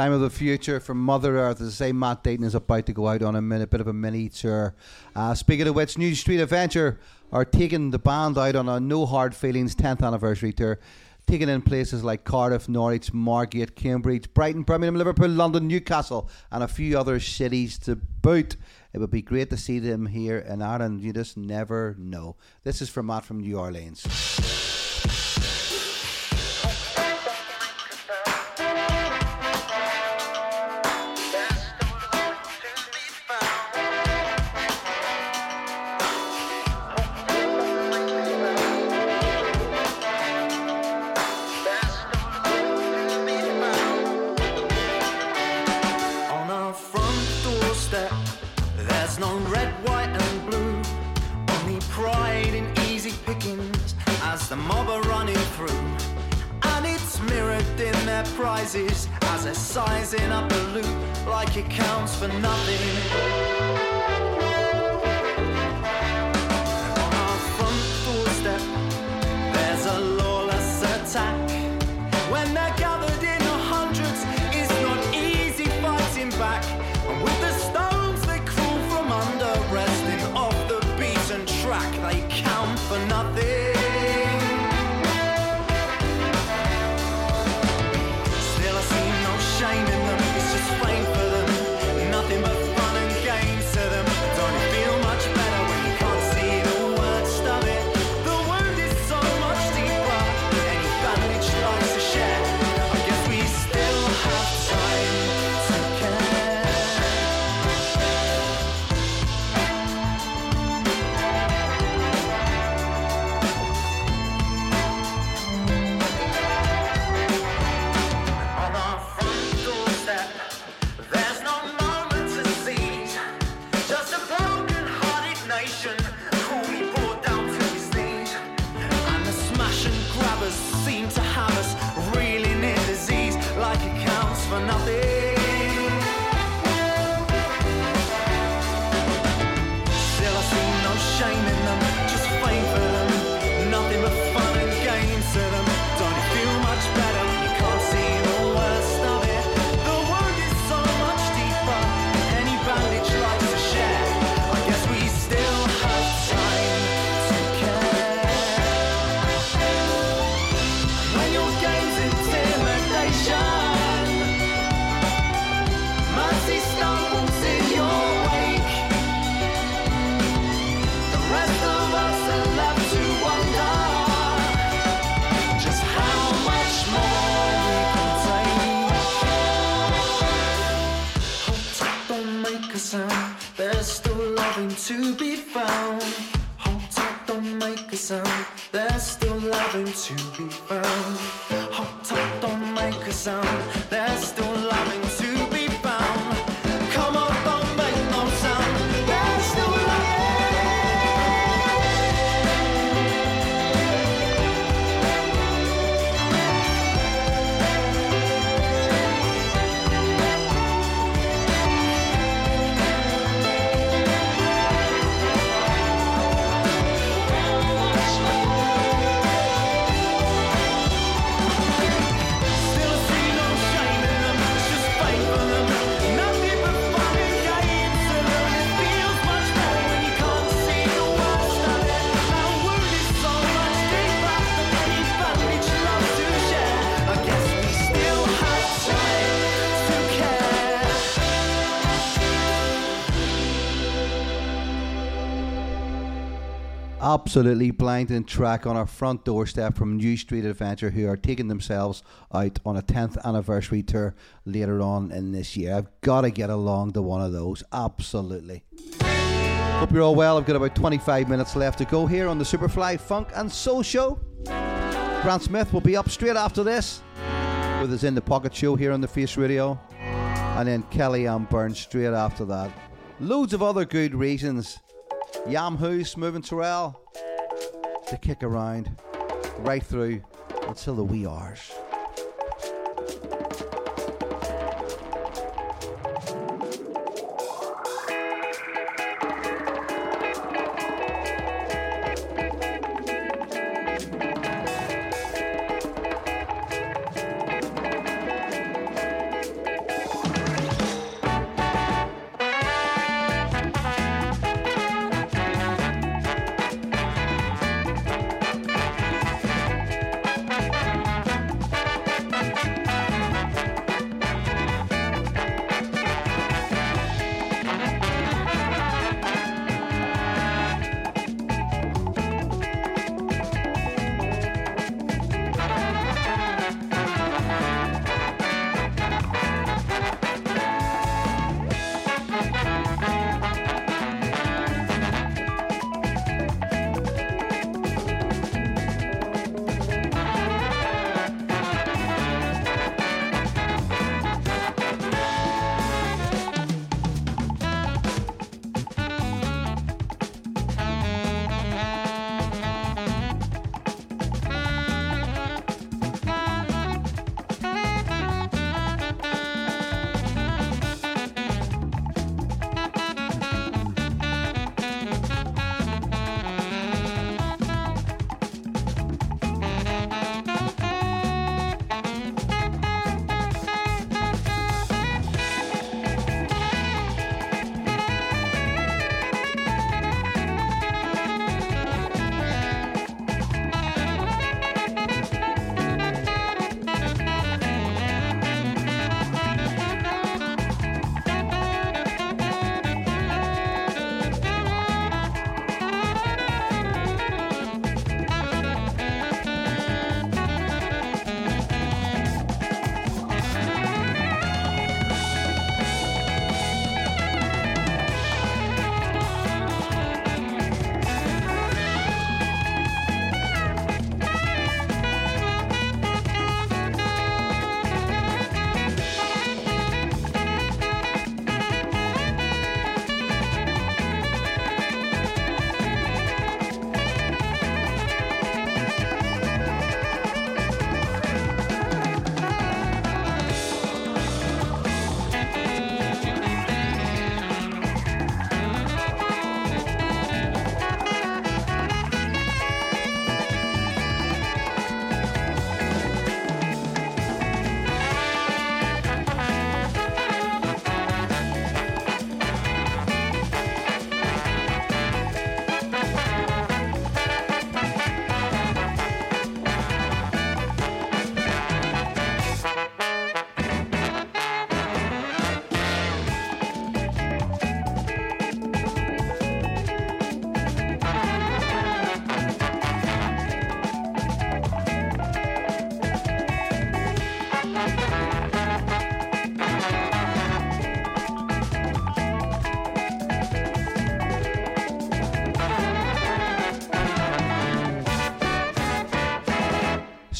Time of the Future from Mother Earth. I say, Matt Deighton is about to go out on a minute, bit of a mini tour. Uh, speaking of which, New Street Adventure are taking the band out on a No Hard Feelings 10th anniversary tour, taking in places like Cardiff, Norwich, Margate, Cambridge, Brighton, Birmingham, Liverpool, London, Newcastle, and a few other cities to boot. It would be great to see them here in Ireland. You just never know. This is from Matt from New Orleans. Nothing. Make a sound. There's still loving to be found. Hold tight, don't make a sound. Absolutely blinding track on our front doorstep from New Street Adventure, who are taking themselves out on a 10th anniversary tour later on in this year. I've got to get along to one of those. Absolutely. Hope you're all well. I've got about 25 minutes left to go here on the Superfly Funk and Soul Show. Grant Smith will be up straight after this with his In the Pocket show here on the Face Radio. And then Kelly Ann Burns straight after that. Loads of other good reasons. Yam Smoove and Turrell to kick around right through until the wee hours.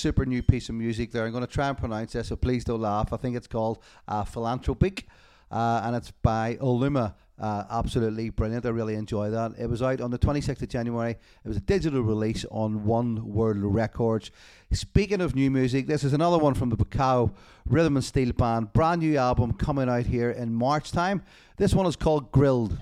Super new piece of music there. I'm going to try and pronounce this, so please don't laugh. I think it's called uh, Philanthropic, uh, and it's by Oluma. Uh, absolutely brilliant. I really enjoy that. It was out on the 26th of January. It was a digital release on One World Records. Speaking of new music, this is another one from the Bacao Rhythm and Steel Band. Brand new album coming out here in March time. This one is called Grilled.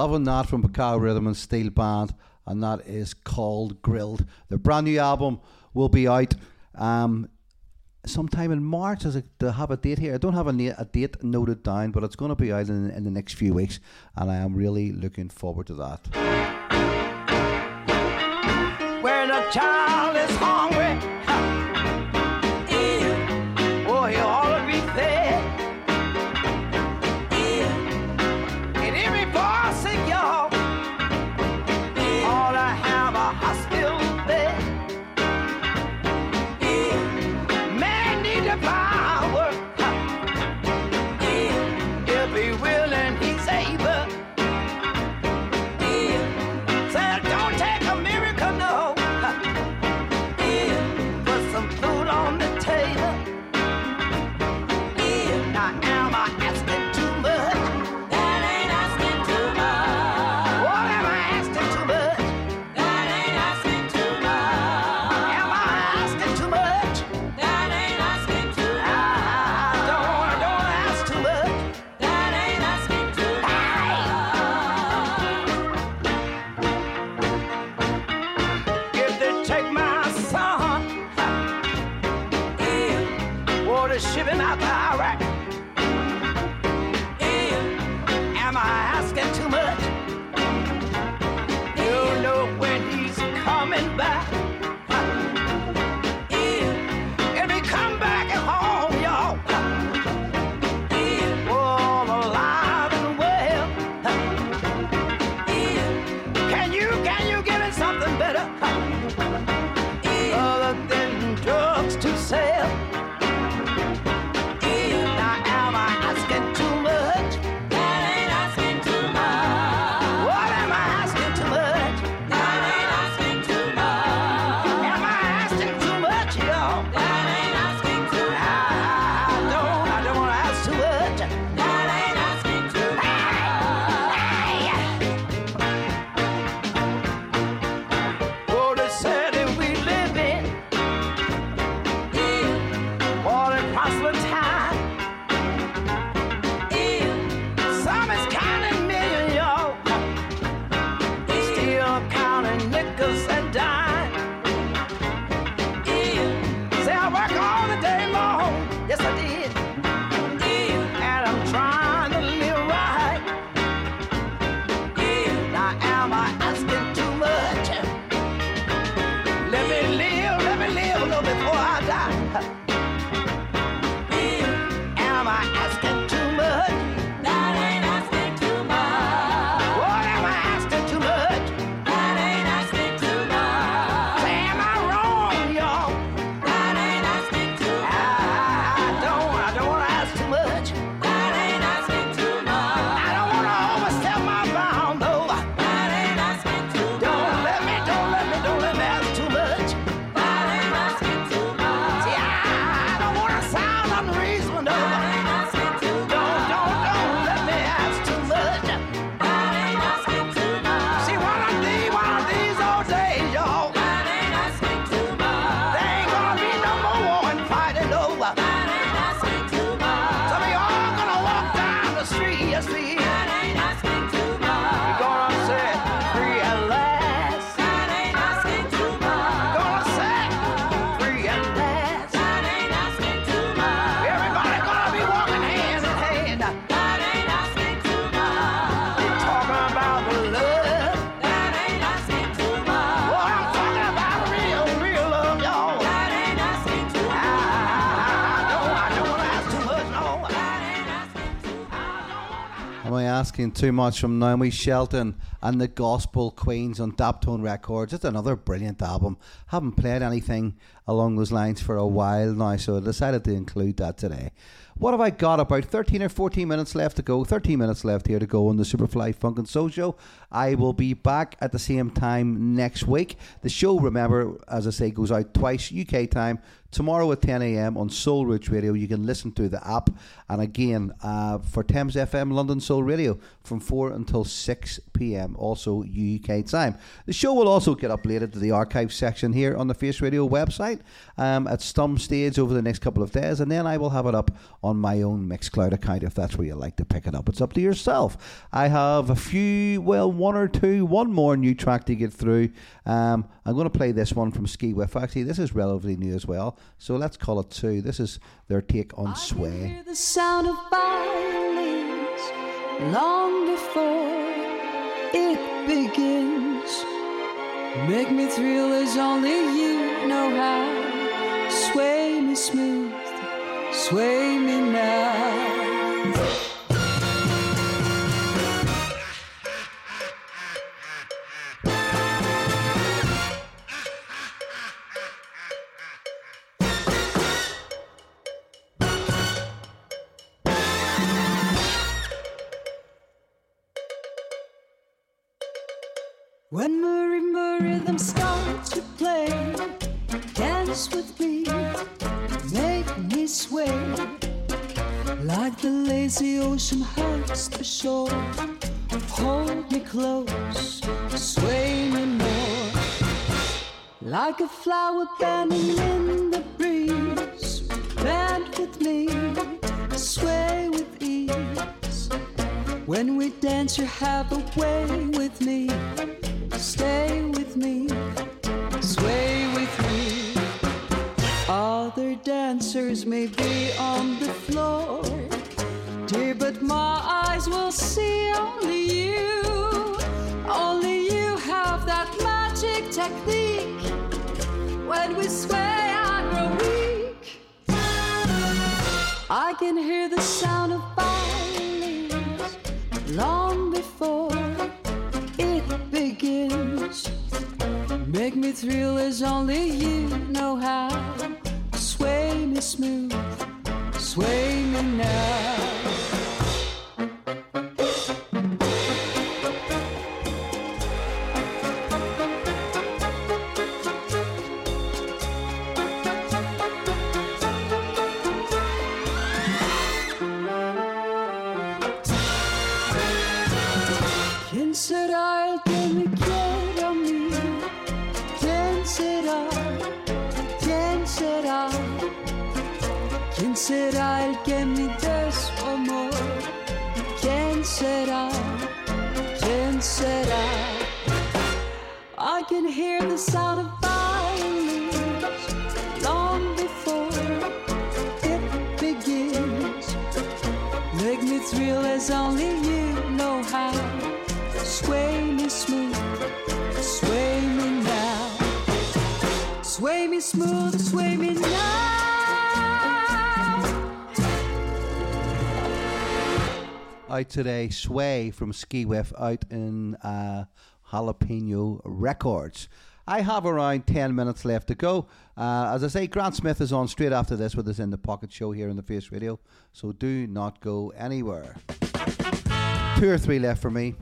Loving that from Bacao Rhythm and Steel Band, and that is called Grilled. Their brand new album will be out um, sometime in March. As to have a date here, I don't have a, na- a date noted down, but it's going to be out in, in the next few weeks, and I am really looking forward to that. When a child is hungry, asking too much from Naomi Shelton and the Gospel Queens on Daptone Records? It's another brilliant album. Haven't played anything along those lines for a while now, so I decided to include that today. What have I got? About 13 or 14 minutes left to go. 13 minutes left here to go on the Superfly Funk and Soul Show. I will be back at the same time next week. The show, remember, as I say, goes out twice UK time. Tomorrow at 10 a.m. on Soul Roots Radio. You can listen to the app. And again, uh, for Thames FM London Soul Radio from 4 until 6 p.m. also UK time. The show will also get uploaded to the archive section here on the Face Radio website um, at some stage over the next couple of days. And then I will have it up on my own Mixcloud account if that's where you like to pick it up. It's up to yourself. I have a few, well, one or two, one more new track to get through. Um, I'm going to play this one from Skeewiff. Actually, this is relatively new as well. So let's call it two. This is their take on Sway. hear the sound of violins long before it begins. Make me thrill as only you know how. Sway me smooth, sway me now. When marimba rhythm starts to play, dance with the ocean hugs the shore, hold me close, sway me more. Like a flower bending in the breeze, bend with me, sway with ease. When we dance, you have a way with me. Stay with me, sway with me. Other dancers may be on the floor, but my eyes will see only you. Only you have that magic technique. When we sway, I grow weak. I can hear the sound of violins long before it begins. Make me thrill as only you know how. Sway me smooth, sway me now. Será el que me dé su amor? ¿Quién será? ¿Quién será? I can hear the sound of violins long before it begins. Make me thrill as only you know how. Sway me smooth, sway me now. Sway me smooth, sway me now. out today, Sway from Skeewiff out in uh, Jalapeno Records. I have around 10 minutes left to go. Uh, as I say, Grant Smith is on straight after this with us in the Pocket Show here on the Face Radio, so do not go anywhere. Two or three left for me.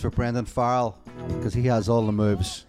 for Brendan Farrell because he has all the moves.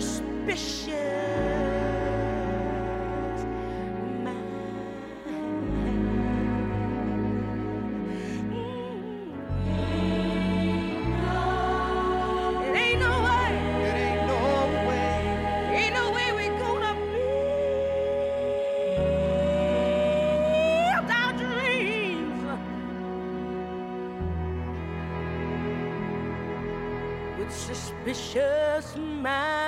Suspicious It ain't no way. It ain't no way. Ain't no way we gonna build our dreams with suspicious minds.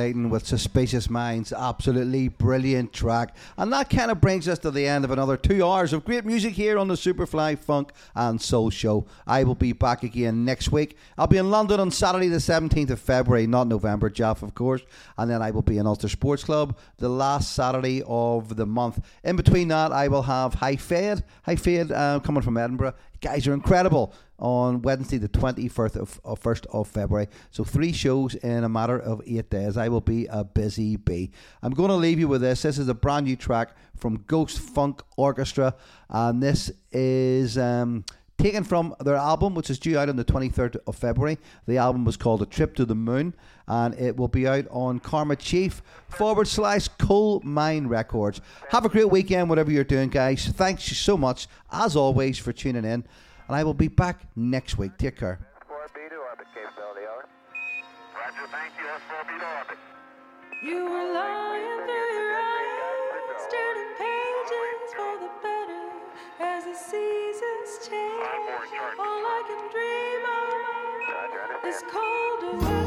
Clayton with Suspicious Minds. Absolutely brilliant track. And that kind of brings us to the end of another two hours of great music here on the Superfly Funk and Soul Show. I will be back again next week. I'll be in London on Saturday, the 17th of February, not November, Jeff, of course. And then I will be in Ulster Sports Club the last Saturday of the month. In between that, I will have High Fade, High Fade uh, coming from Edinburgh. Guys are incredible on Wednesday, the 21st of, of, 1st of February. So, three shows in a matter of eight days. I will be a busy bee. I'm going to leave you with this. This is a brand new track from Ghost Funk Orchestra, and this is. Um, Taken from their album, which is due out on the 23rd of February. The album was called A Trip to the Moon, and it will be out on Karma Chief forward slash Colemine Records. Have a great weekend, whatever you're doing, guys. Thanks so much, as always, for tuning in, and I will be back next week. Take care. You were lying through seasons change. All I can dream of is colder.